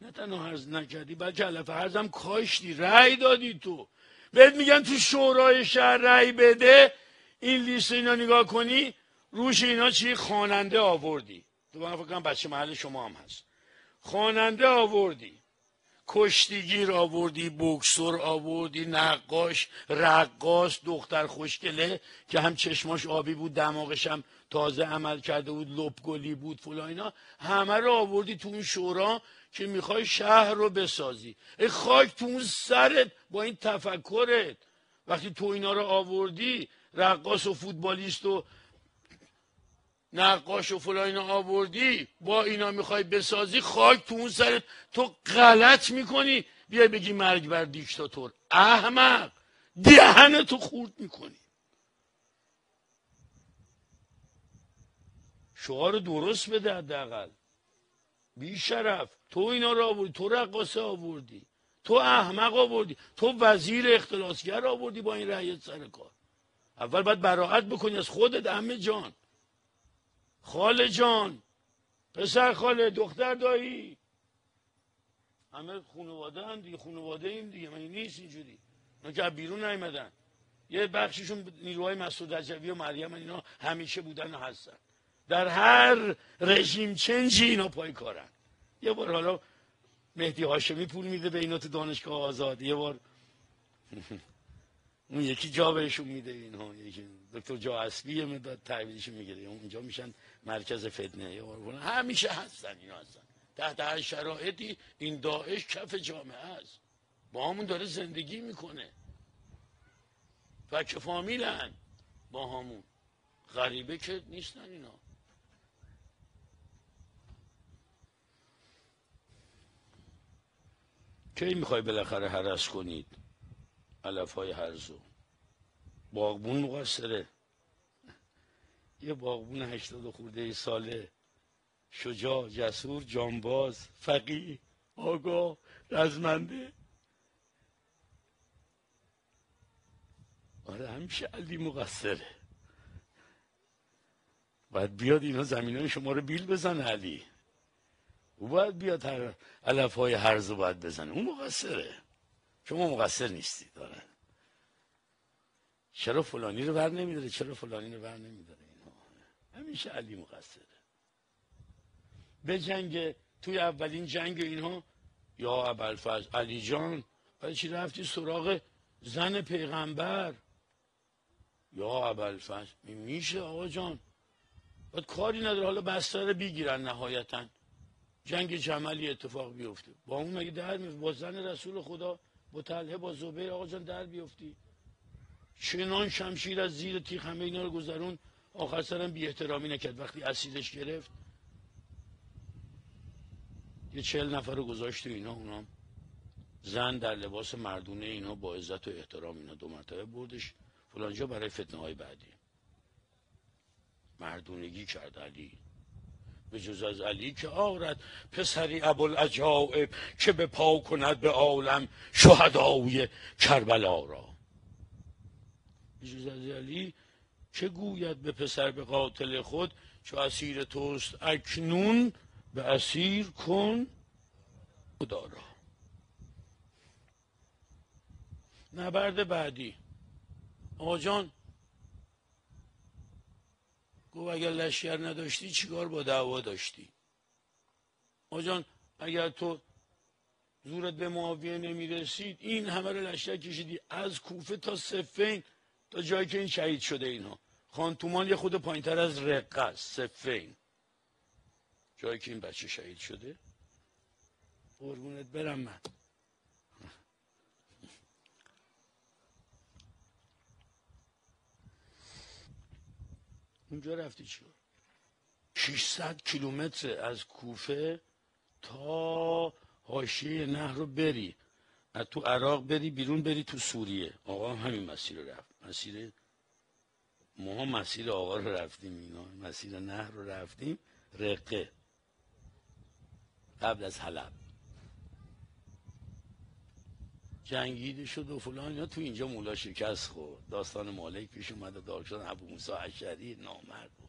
نه تنها هرز نکردی بلکه علف هرزم کاشتی رأی دادی تو. بهت میگن تو شورای شهر رأی بده این لیست اینا نگاه کنی روش اینا چی؟ خواننده آوردی. تو من فکر بچه محل شما هم هست. خواننده آوردی. کشتیگیر آوردی بکسور آوردی نقاش رقاص دختر خوشگله که هم چشماش آبی بود دماغش هم تازه عمل کرده بود لپگلی بود فلا اینا. همه رو آوردی تو اون شورا که می‌خوای شهر رو بسازی. ای خاک تو اون سرت با این تفکرت. وقتی تو اینا رو آوردی رقاص و فوتبالیست و نقاش و فلا اینا آوردی با اینا می‌خوای بسازی خاک تو اون سرت. تو غلط می‌کنی. بیای بگی مرگ بر دیکتاتور. احمق دهن تو خورد می‌کنی. شعار درست بده حداقل. بی شرف تو اینا رو آوردی تو رقاصه آوردی تو احمق آوردی تو وزیر اختلاسگر آوردی با این رأیت سر کار. اول باید براعت بکنی از خودت همه جان. خاله جان. پسر خاله دختر دایی. همه خانواده هم دیگه خانواده ایم دیگه من نیست اینجوری؟ اینا که بیرون نیمدن یه بخششون نیروهای مسعود رجوی و مریم اینا همیشه بودن و هستن. در هر رژیم چنجی اینا پای کارن. یه بار حالا مهدی هاشمی پول میده به اینا تو دانشگاه آزاد یه بار اون یکی جا بهشون میده اینها یکی دکتر جا اصلی مداد تحویلش می‌گیره. اونجا میشن مرکز فتنه. همیشه هستن اینا هستن. تحت هر شرایطی این داعش کف جامعه است. با همون داره زندگی می‌کنه. فک فامیلن با همون. غریبه که نیستن اینا. کی می‌خوای بالاخره حرس کنید؟ علف های هرزو. باغبون مقصره. یه باغبون هشتاد خورده ساله. شجاع جسور جانباز فقی آگاه رزمنده. آره همیشه علی مقصره. باید بیاد اینا زمین های شما رو بیل بزن علی. او باید بیاد هر علف های هرز باید بزنه. اون مقصره. شما مقصر نیستید داره چرا فلانی رو بر نمیداره؟ چرا فلانی رو بر نمیداره همیشه علی مقصره. به جنگ توی اولین جنگ اینها یا ابوالفضل علی جان برای چی رفتی سراغ زن پیغمبر؟ یا ابوالفضل میشه آقا جان. باید کاری نداره حالا بستر بگیرن نهایتا. جنگ جملی اتفاق بیفته. با اون مگه در با زن رسول خدا با طلحه با زبیر آقا جان در بیفتی چنان شمشیر از زیر تیغ همه اینا رو گذرون آخر سرم بی احترامی نکرد وقتی اسیرش گرفت. یه چهل نفر رو گذاشت تو اینا اونا زن در لباس مردونه اینا با عزت و احترام اینا دو مرتبه بردش. فلانجا برای فتنه های بعدی. مردونگی کرد علی. به جز از علی که آرد پسری ابوالعجائب که به پا کند به عالم شهدای کربلا را. به جز از علی چه گوید به پسر به قاتل خود چو اسیر توست اکنون به اسیر کن دارا نبرد بعدی. آجان گفت اگر لشکر نداشتی چیکار با دعوا داشتی؟ آجان اگر تو زورت به معاویه نمی‌رسید این همه رو لشکر کشیدی. از کوفه تا سفین تا جایی که این شهید شده اینا خانتومان یه خود پایینتر از رقه است سفین جایی که این بچه شهید شده. قربونت برم من. اونجا رفتی چیکار 600 کیلومتر از کوفه تا حاشیه نهر رو بری. از تو عراق بری بیرون بری تو سوریه. آقا هم همین مسیر رو رفت. مسیر ما مسیر آقا رو رفتیم اینا. مسیر نهر رو رفتیم. رقه. قبل از حلب. جنگیده شد و فلان. اینا تو اینجا مولا شکست خورد. داستان مالک پیش اومده دار شدن ابو موسی اشعری نامرد بود.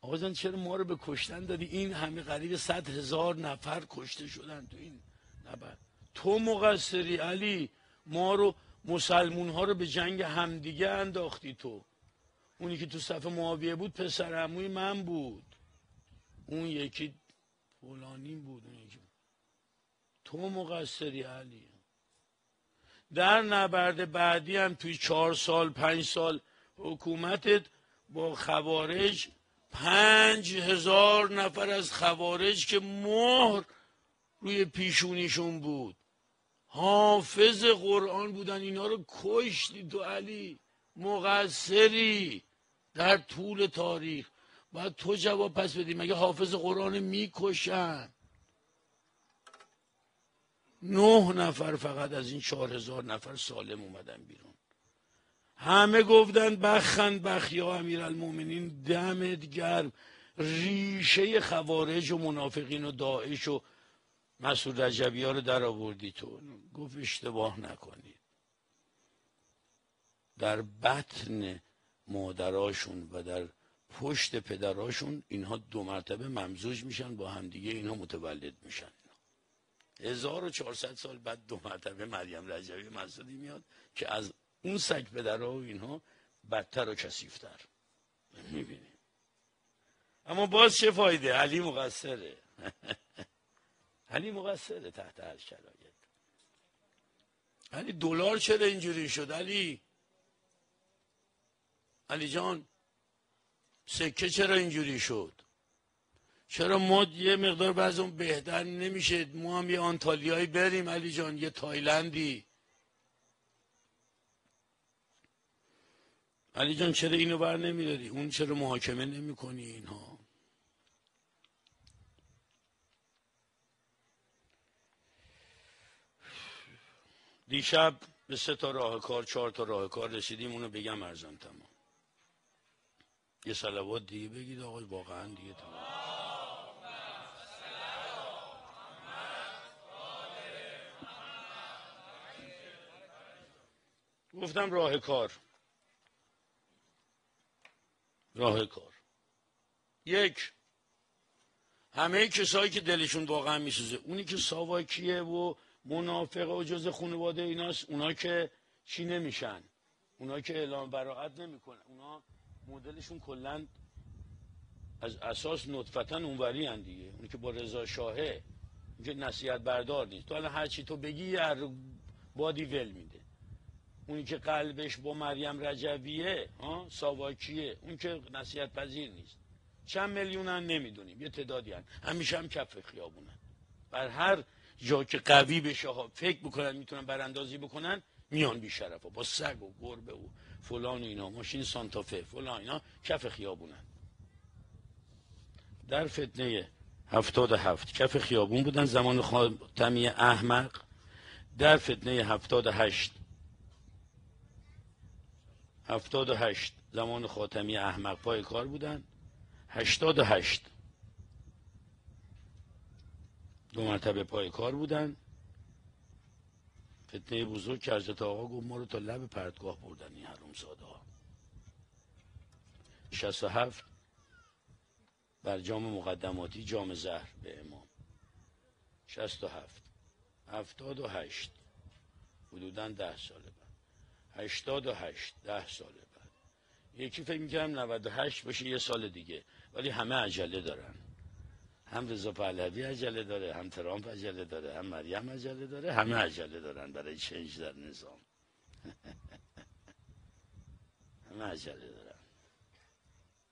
آقا جان چرا ما رو به کشتن دادی؟ این همه قریب صد هزار نفر کشته شدن تو این نبرد. تو مقصری علی ما رو مسلمون ها رو به جنگ همدیگه انداختی تو. اونی که تو صف معاویه بود پسر عموی من بود. اون یکی فلانی بود اون یکی تو مقصری علی. در نبرد بعدی هم توی چهار سال پنج سال حکومتت با خوارج پنج هزار نفر از خوارج که مهر روی پیشونیشون بود. حافظ قرآن بودن. اینا رو کشتی تو علی. مقصری در طول تاریخ. باید تو جواب پس بدی. مگه حافظ قرآن می‌کشن؟ نه نفر فقط از این چهار هزار نفر سالم اومدن بیرون. همه گفتن بخند بخ یا امیر المومنین دمت گرم. ریشه خوارج و منافقین و داعش و مسعود رجبی ها رو در آوردی تو. گفت اشتباه نکنید. در بطن مادراشون و در پشت پدراشون اینها دو مرتبه ممزوج میشن با همدیگه اینها متولد میشن. 1400 سال بعد دو مرتبه مریم رجبی مسعودی میاد که از اون سگ پدرها و اینها بدتر و کسیفتر می‌بینیم اما باز چه فایده؟ علی مقصره. علی مقصره تحت هر شرایط. علی دلار چرا اینجوری شد؟ علی. علی جان سکه چرا اینجوری شد؟ چرا ما یه مقدار بعض اون بهتر نمیشه؟ ما هم یه آنتالیایی بریم علی جان یه تایلندی. علی جان چرا اینو بر نمیداری؟ اون چرا محاکمه نمی کنی اینها؟ دیشب به سه تا راه کار چهار تا راه کار رسیدیم اونو بگم ارزان تمام. یه سلوات دیگه بگید آقای واقعا دیگه تمام. گفتم راه کار. راه کار. یک همه کسایی که دلشون واقعا میسوزه. اونی که ساواکیه و منافقه و جز خانواده ایناست اونا که چی نمیشن؟ اونا که اعلام براعت نمی‌کنن. اونا مدلشون کلا از اساس نطفتن اونوری هن دیگه. اونی که با رضا شاهه اونجا نصیحت بردار نیست. تو الان هرچی تو بگی هر بادی ول میده اونی که قلبش با مریم رجویه ساواکیه. اون که نصیحت پذیر نیست. چند میلیونن نمی‌دونیم. یه تعدادی هن همیشه هم کف خیابونن بر هر جا که قوی بشه ها فکر بکنن می‌تونن براندازی بکنن میان بی ها با سگ و گربه و فلان اینا. ماشین سانتافه فلان اینا. کف خیابونن. در فتنه هفتاد هفت. کف خیابون بودن. زمان خاتمی احمق. در فتنه هفتاد هشت. هفتاد و هشت. زمان خاتمی احمق پای کار بودن. هشتاد و هشت. دو مرتبه پای کار بودن. فتنه بزرگ کرجت آقا گفت ما رو تا لب پردگاه بردن این حروم ساده ها. شست و هفت. بر جام مقدماتی جام زهر به امام. شست و هفت. هفتاد و هشت. حدودا ده ساله 88 ده سال بعد. یکی فکر می‌کنم 98 باشه یه سال دیگه. ولی همه عجله دارن. هم رضا پهلوی عجله داره هم ترامپ عجله داره هم مریم عجله داره همه عجله دارن برای چنج در نظام. همه عجله دارن.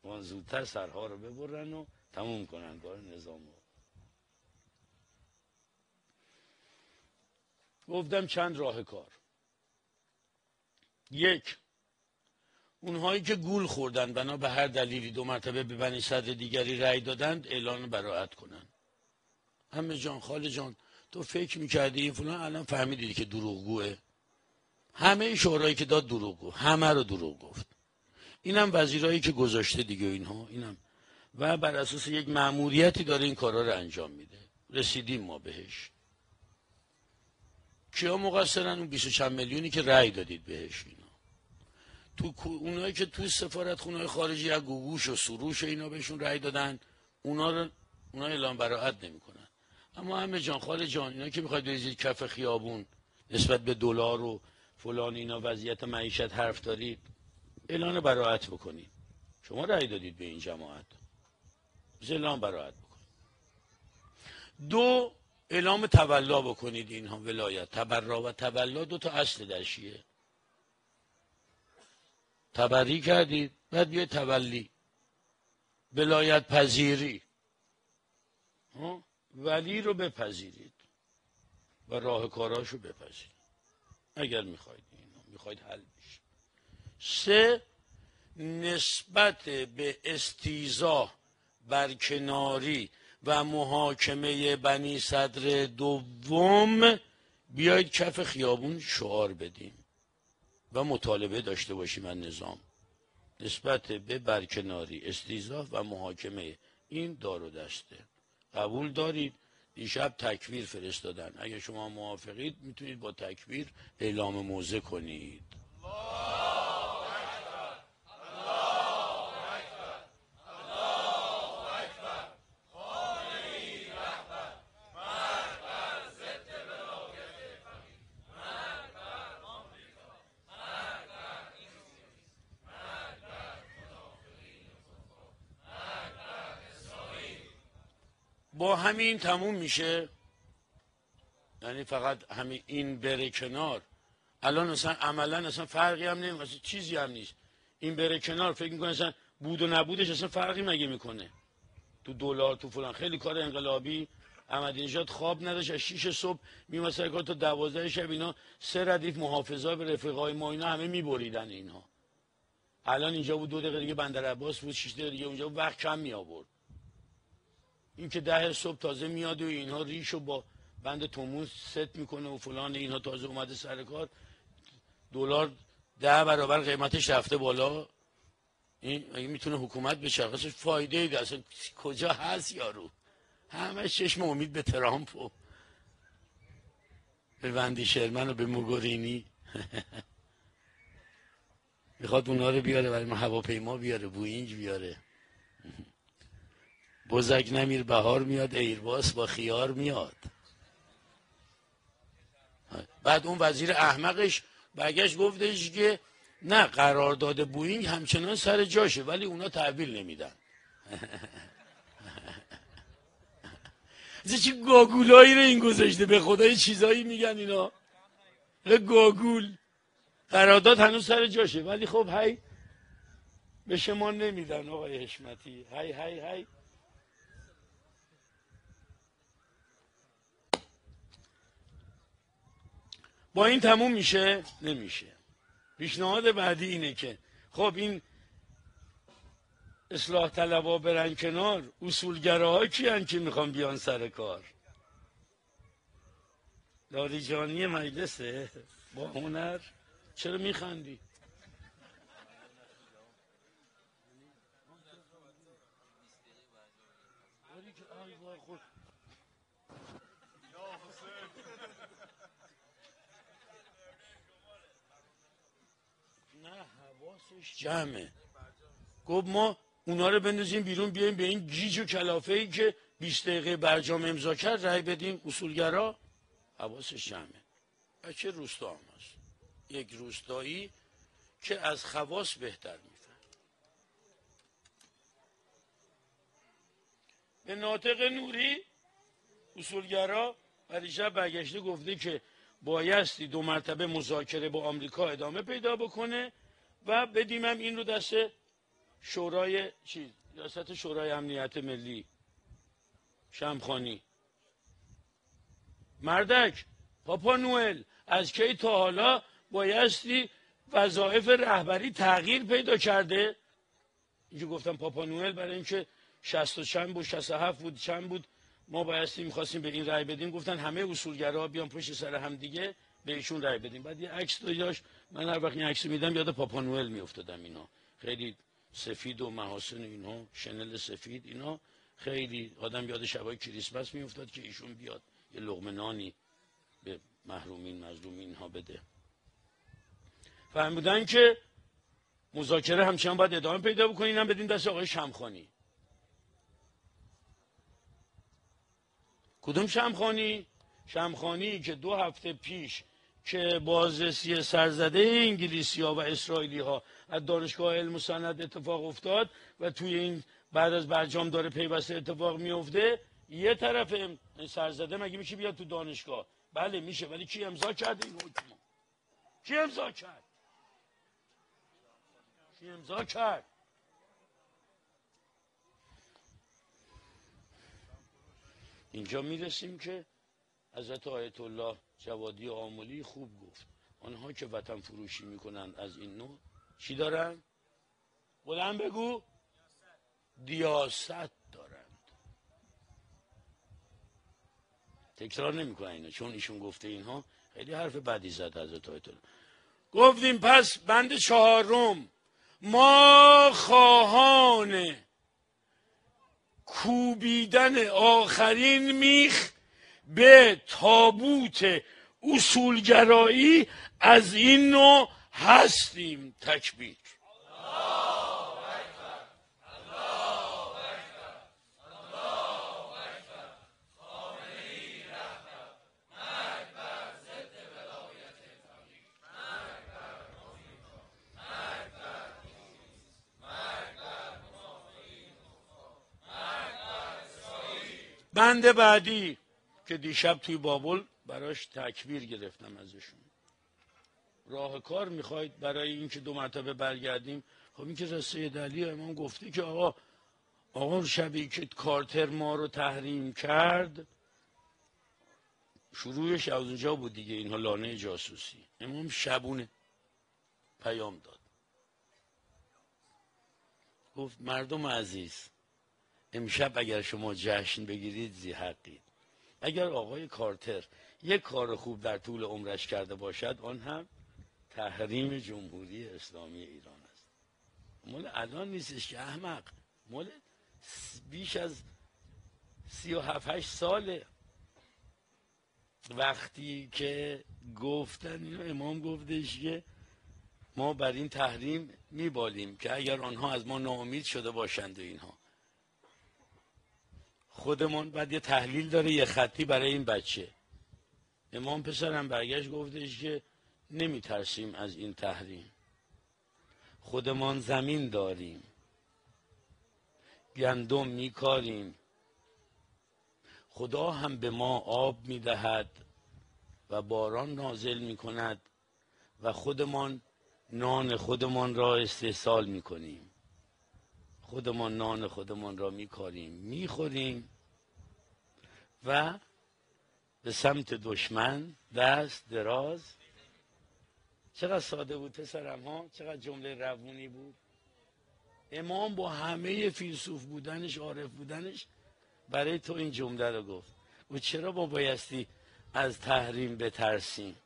وان زودتر سرها رو ببرن و تموم کنن کار نظام رو. گفتم چند راه کار. یک اونهایی که گول خوردن بنا به هر دلیلی دو مرتبه به بنی صدر دیگری رأی دادند اعلان براعت کنن همه جان خال جان تو فکر می‌کردی این فلان؟ الان فهمیدی که دروغگوه. همه شورایی که داد دروغگو. همه رو دروغ گفت. اینم وزیرایی که گذاشته دیگه اینها. اینم. و بر اساس یک معموریتی داره این کارا رو انجام میده. رسیدیم ما بهش. کیا مقصرن؟ اون 20 چند میلیونی که رأی دادید بهش. تو اونایی که تو سفارت خونه خارجی از گوگوش و سروش اینا بهشون رأی دادن اونا رو اونا اعلام براعت نمی‌کنن. اما همه جان خال جان اینا که می‌خواید بریزید کف خیابون نسبت به دلار و فلان اینا وضعیت معیشت حرف دارید اعلان براعت بکنید. شما رأی دادید به این جماعت. اعلان براعت بکنید. دو اعلام تولا بکنید اینها ولایت. تبرا و تولا دو تا اصل در شیعه. تبری کردید بعد بیاید تولی. ولایت پذیری. ولی رو بپذیرید و راه کاراش رو بپذیرید. اگر می‌خواید اینو می‌خواید حل بشه. سه نسبت به استیزا برکناری و محاکمه بنی صدر دوم بیاید کف خیابون شعار بدیم. و مطالبه داشته باشیم من نظام. نسبت به برکناری استیزا و محاکمه این دار و دسته. قبول دارید؟ دیشب تکویر فرستادن. اگر شما موافقید می‌تونید با تکویر اعلام موضع کنید. همین تموم میشه؟ یعنی فقط همین این بره کنار؟ الان اصلا عملا اصلا فرقی هم نمی‌کنه چیزی هم نیست. این بره کنار فکر می‌کنه اصلا بود و نبودش اصلا فرقی مگه می‌کنه؟ تو دلار تو فلان. خیلی کار انقلابی. احمدی نژاد خواب نداشت. از 6 صبح میومد سر کار تا 12 شب. اینا سه ردیف محافظا به رفقای ما اینا همه میبریدن اینها. الان اینجا بود دو دقیقه دیگه بندر عباس بود 6 دقیقه دیگه اونجا وقت کم می این که ده صبح تازه میاد و اینها ریش با بند توموس ست می‌کنه و فلان اینها تازه اومده سر کار. دلار ده برابر قیمتش رفته بالا. این اگه می‌تونه حکومت به شخصش فایده ای اصلا کجا هست یارو؟ همه چشم امید به ترامپ و به وندی شرمن و به موگورینی. می‌خواد اونا رو بیاره برای ما هواپیما بیاره بوینج بیاره. بزک نمیر بهار میاد ایرباس با خیار میاد. بعد اون وزیر احمقش برگشت گفتش که نه قرارداد بوینگ همچنان سر جاشه ولی اونا تحویل نمیدن. چه گاگولایی رو این گذاشته؟ به خدای چیزایی میگن اینا. گاگول. قرارداد هنوز سر جاشه ولی خب هی به شما نمیدن آقای حشمتی. هی هی هی. با این تموم میشه؟ نمیشه. پیشنهاد بعدی اینه که خب این اصلاح طلبا برن کنار اصولگراها کیان که می‌خوان بیان سر کار؟ دادیجانی مجلسه با هنر؟ چرا میخندی نه حواسش جمعه. گفت ما اونا رو بندازیم بیرون بیایم به این گیج و کلافه ای که 20 دقیقه برجام امضا کرد رای بدیم اصولگرا. حواسش جمعه. بچه روستا هم هست یک روستایی که از خواص بهتر میفهم. به ناطق نوری اصولگرا شب برگشته گفته که بایستی دو مرتبه مذاکره با آمریکا ادامه پیدا بکنه. و بدیمم این رو دست شورای چیز ریاست شورای امنیت ملی شمخانی. مردک پاپا نوئل از کی تا حالا بایستی وظایف رهبری تغییر پیدا کرده؟ اینجا گفتم پاپا نوئل برای اینکه شست و چند بود شست هفت بود چند بود؟ ما بایستی می‌خواستیم به این رأی بدیم. گفتن همه اصولگرا بیان پشت سر هم دیگه به ایشون رأی بدیم. بعد یه عکس داشت من هر وقت این عکس میدم یاد پاپا نوئل میافتادم اینا. خیلی سفید و محاسن اینا شنل سفید اینا. خیلی آدم یاد شبای کریسمس میافتاد که ایشون بیاد. یه لغمه نانی به محرومین مظلومین ها بده. فهمیدن که مذاکره همچنان باید ادامه پیدا بکنین هم بدین دست آقای شمخانی. کدوم شمخانی؟ شمخانی که دو هفته پیش که بازرسی سرزده انگلیسی ها و اسرائیلی ها از دانشگاه علم و سند اتفاق افتاد و توی این بعد از برجام داره پیوسته اتفاق میفته یه طرف سرزده مگه میشه بیاد تو دانشگاه؟ بله میشه ولی کی امضا کرد این حکم؟ کی امضا کرد؟ کی امضا کرد؟ اینجا می‌رسیم که حضرت آیت الله جوادی آمولی خوب گفت. آنها که وطن فروشی می‌کنند از این نوع چی دارن؟ بلند بگو. دیاست دارند. تکرار نمی‌کنن اینو چون ایشون گفته اینها. خیلی حرف بدی زد حضرت آیت گفتیم پس بند چهارم ما خواهان کوبیدن آخرین میخ به تابوت اصولگرایی از این نوع هستیم تکبیر. بند بعدی. که دیشب توی بابل براش تکبیر گرفتم ازشون. راه کار می‌خواید برای اینکه دو مرتبه برگردیم؟ خب این که رسه دلی امام گفته که آقا آقا شبی که کارتر ما رو تحریم کرد شروعش از اونجا بود دیگه اینها لانه جاسوسی. امام شبونه. پیام داد. گفت مردم عزیز امشب اگر شما جشن بگیرید زی حقید. اگر آقای کارتر یک کار خوب در طول عمرش کرده باشد آن هم تحریم جمهوری اسلامی ایران است. مال الان نیستش که احمق. مال بیش از سی و هفت ساله. وقتی که گفتن اینو امام گفتش که ما بر این تحریم میبالیم که اگر آنها از ما ناامید شده باشند و اینها. خودمون بعد یه تحلیل داره یه خطی برای این بچه. امام پسرم برگشت گفتش که نمی ترسیم از این تحریم. خودمان زمین داریم. گندم میکاریم. خدا هم به ما آب می‌دهد و باران نازل می کند و خودمان نان خودمان را استحصال می کنیم خودمان نان خودمان را میکاریم می‌خوریم و به سمت دشمن دست دراز. چقدر ساده بود پسرم ها چقدر جمله روونی بود. امام با همه فیلسوف بودنش عارف بودنش برای تو این جمله رو گفت. و چرا با بایستی از تحریم بترسیم؟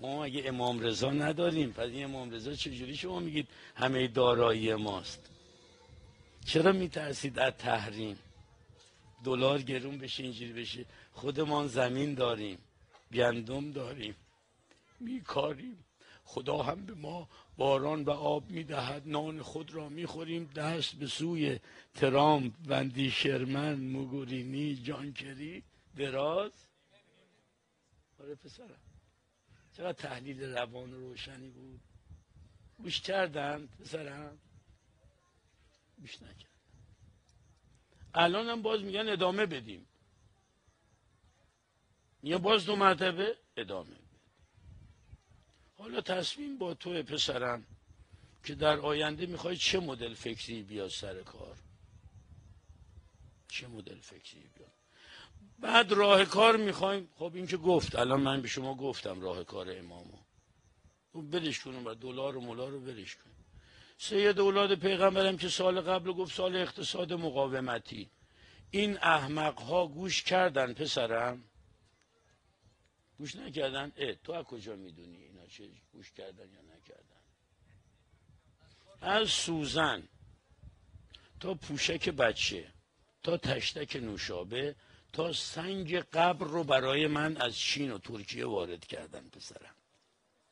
ما اگه امام رضا نداریم پس این امام رضا چجوری شما میگید همه دارایی ماست؟ چرا میترسید از تحریم؟ دلار گرون بشه اینجوری بشه. خودمان زمین داریم گندم داریم میکاریم. خدا هم به ما باران و آب می‌دهد نان خود را می‌خوریم. دست به سوی ترامپ وندی شرمن موگورینی جانکری. دراز؟ آره پسرم. چقدر تحلیل روان روشنی بود. گوش کردن پسرم؟ گوش نکرد. الان هم باز میگن ادامه بدیم. یا باز دو مرتبه ادامه حالا تصمیم با تو پسرم که در آینده می‌خوای چه مدل فکری بیاد سر کار؟ چه مدل فکری بیاد؟ بعد راه کار می‌خوایم. خب این که گفت. الان من به شما گفتم راه کار امامو. خب برش کنیم و دلار و ملا رو برش کنیم سید اولاد پیغمبرم که سال قبل گفت سال اقتصاد مقاومتی. این احمق ها گوش کردن پسرم؟ گوش نکردن؟ اه تو از کجا می‌دونی اینا چه گوش کردن یا نکردن؟ از سوزن. تا پوشک بچه تا تشتک نوشابه تا سنگ قبر رو برای من از چین و ترکیه وارد کردن پسرم.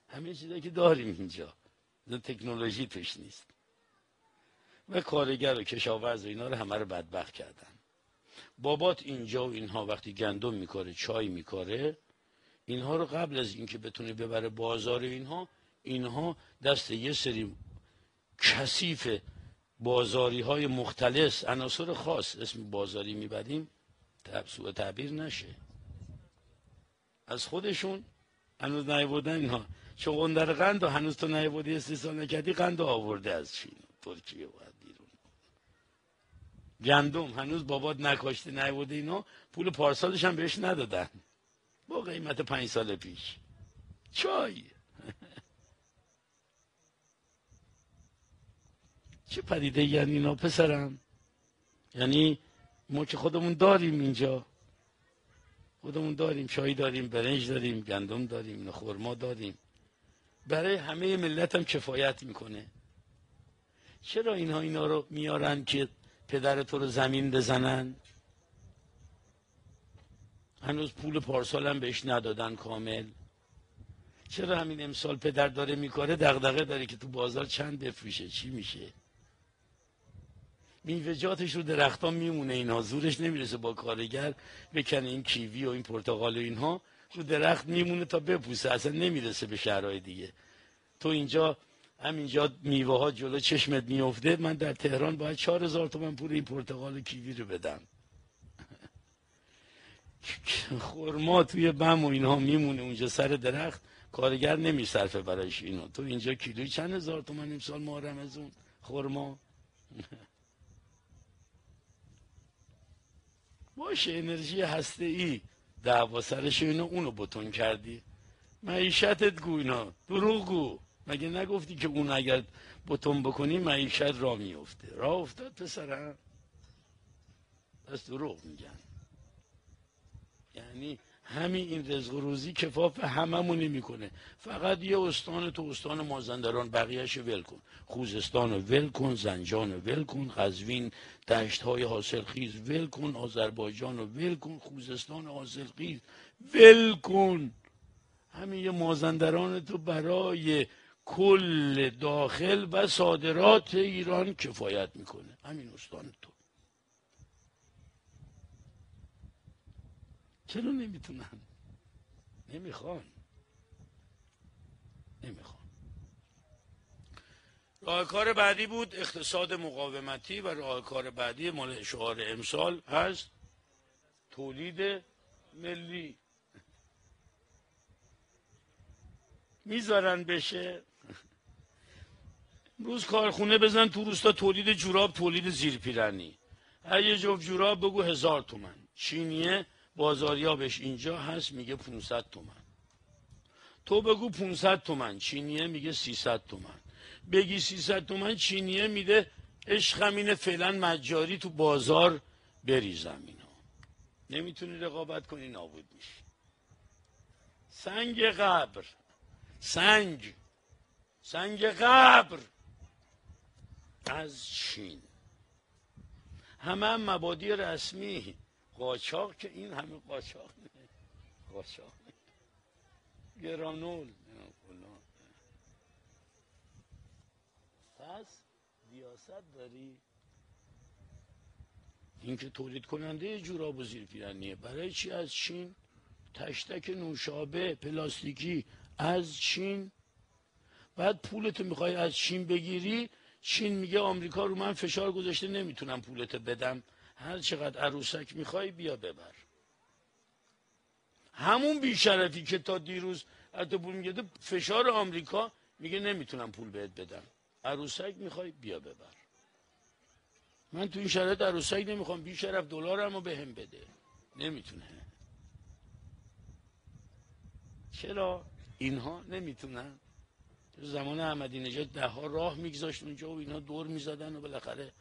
همه چیزایی که داریم اینجا. تکنولوژی توش نیست. و کارگر و کشاورز و اینا رو همه رو بدبخت کردن. بابات اینجا و اینها وقتی گندم میکاره چای میکاره اینها رو قبل از اینکه بتونه ببره بازار اینها اینها دست یه سری کثیف بازاری های مختلف عناصر خاص اسم بازاری می‌بریم سوء تعبیر نشه. از خودشون هنوز نیاوردن اینها. چون در قند و هنوز تو نیاوردی استحصال نکردی قند آورده از چین. ترکیه و بیرون گندم. هنوز بابات نکاشته نیاورده اینا پول پارسالش هم بهش ندادن. با قیمت پنج سال پیش. چای. چه پدیده یعنی اینا پسرم؟ یعنی ما که خودمون داریم اینجا. خودمون داریم چای داریم برنج داریم گندم داریم خورما داریم. برای همه ملت هم کفایت می‌کنه. چرا اینها اینا رو میارن که پدر تو رو زمین بزنن؟ هنوز پول پارسال هم بهش ندادن کامل. چرا همین امسال پدر داره میکاره؟ دغدغه داره که تو بازار چند بفروشه چی میشه؟ میوهجاتش رو درختان میمونه اینا زورش نمی‌رسه با کارگر بکنه این کیوی و این پرتقال و اینها. رو درخت میمونه تا بپوسه اصلا نمی‌رسه به شهرهای دیگه. تو اینجا همینجا میوه ها جلو چشمت میفته من در تهران باید چهار هزار تومن پول این پرتقال و کیوی رو بدم. خورما توی بم و اینها میمونه اونجا سر درخت کارگر نمیصرفه برایش اینو. تو اینجا کیلوی چند هزار تومن امسال محرم از اون خورما باشه انرژی هسته ای دعوا سرش اینو اونو بتون کردی. معیشتت گو اینا. دروغ مگه نگفتی که اون اگر بتون بکنی معیشت را میفته را افتاد پسرم. پس دروغ میگن. یعنی همین این رزق روزی کفاف هممون نمی‌کنه. فقط یه استان تو استان مازندران بقیهش ول کن. خوزستان ول کن زنجان ول کن قزوین دشت های حاصلخیز ول کن آذربایجان ول کن خوزستان حاصلخیز ول کن. همین یه مازندران تو برای کل داخل و صادرات ایران کفایت می‌کنه. همین استان تو. چرا نمی‌تونن نمی‌خوان نمی‌خوان راهکار بعدی بود اقتصاد مقاومتی و راهکار بعدی مال شعار امسال هست. تولید ملی. می‌ذارن بشه. روز کارخونه بزن تو روستا تولید جوراب تولید زیرپیرنی هر یه جفت جوراب بگو هزار تومن. چینیه بازاریابش اینجا هست میگه 500 تومن. تو بگو 500 تومن. چینیه؟ میگه 300 تومن. بگی 300 تومن چینیه؟ میده عشقم اینه فعلا مجاری تو بازار بریزم اینو نمی‌تونی رقابت کنی نابود میشی. سنگ قبر. سنگ. سنگ قبر. از چین. همه هم مبادی رسمی. قاچاق که این همه قاچاق قاچاق گرانول پس دیاست داری؟ این که تولید کننده جوراب و زیرپیرنیه برای چی از چین؟ تشتک نوشابه پلاستیکی از چین؟ بعد پولتو می‌خوای از چین بگیری؟ چین میگه آمریکا رو من فشار گذاشته نمی‌تونم پولتو بدم. هر چقدر عروسک می‌خوای بیا ببر. همون بیشرفی که تا دیروز از پول میگه فشار آمریکا میگه نمی‌تونم پول بهت بدم. عروسک می‌خوای بیا ببر. من تو این شرایط عروسک نمی‌خوام بیشرف دلارمو به هم بده. نمی‌تونه. چرا؟ اینها نمی‌تونن. زمان احمدی نژاد ده ها راه میگذاشت اونجا و اینا دور می‌زدن و بالاخره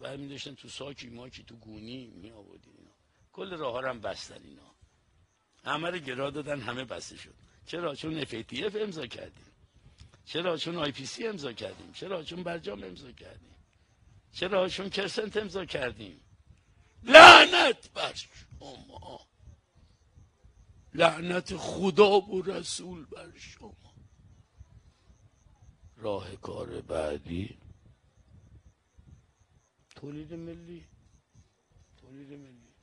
برمی داشتن تو ساکی ماکی تو گونی می آوردین اینا. کل راه هم بستن اینا. همه رو گرا دادن همه بسته شد. چرا؟ چون FATF امضا کردیم. چرا؟ چون IPC امضا کردیم. چرا؟ چون برجام امضا کردیم. چرا؟ چون کرسنت امضا کردیم. لعنت بر شما. لعنت خدا و رسول بر شما. راه کار بعدی. تولید ملی. تولید ملی.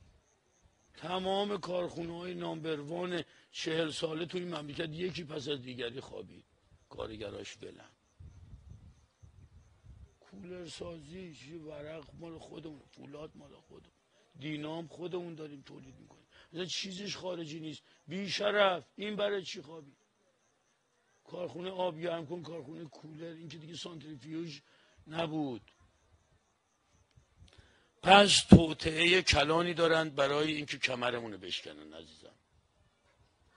تمام کارخونه های نامبروان چهل ساله توی مملکت یکی پس از دیگری خوابید. کارگراش بلن کولر سازی ورق مال خودمون فولاد مال خودمون. دینام خودمون داریم تولید می‌کنیم. مثلا چیزش خارجی نیست. بی شرف این برای چی خوابید؟ کارخونه آب گرم کن کارخونه کولر. این که دیگه سانتریفیوژ نبود. پس توطعه کلانی دارند برای اینکه کمرمون رو بشکنن عزیزم.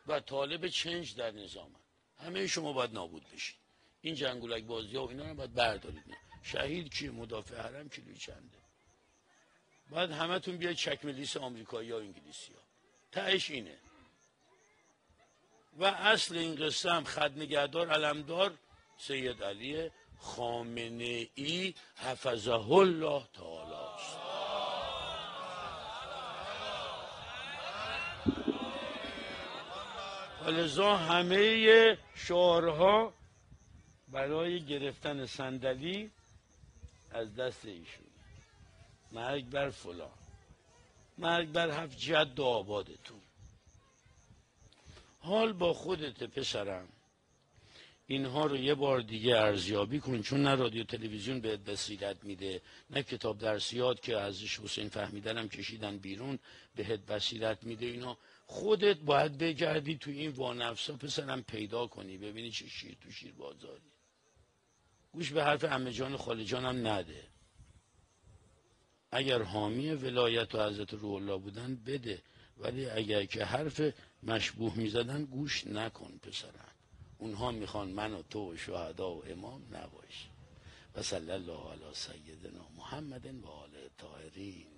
و طالب چنج در نظامن همه شما باید نابود بشید این جنگولک بازی ها و اینا رو باید بردارید. شهید کیه مدافع حرم کیلوی چنده. باید همتون بیاید چک ملیس آمریکایی یا انگلیسی ها. تهش اینه. و اصل این قصه هم خدنگهدار علمدار سید علی خامنه ای حفظه الله تعالی است. ولذا همه شعارها برای گرفتن صندلی از دست ایشون. مرگ بر فلان. مرگ بر هفت جد و آبادتون. حال با خودت پسرم. اینها رو یه بار دیگه ارزیابی کن چون نه رادیو تلویزیون بهت بصیرت میده نه کتاب درسیات که ازش حسین فهمیدنم کشیدن بیرون بهت بصیرت میده. اینا خودت باید بگردی تو این وانفسا پسرم پیدا کنی ببینی چه شیر تو شیر بازاری. گوش به حرف امه جان خاله جانم نده. اگر حامی ولایت و حضرت روح الله بودن بده. ولی اگر که حرف مشبوه می‌زدن گوش نکن پسرم. اونها می‌خوان من و تو و شهدا و امام نباش. و صلی الله علی سیدنا محمد و آل طاهرین.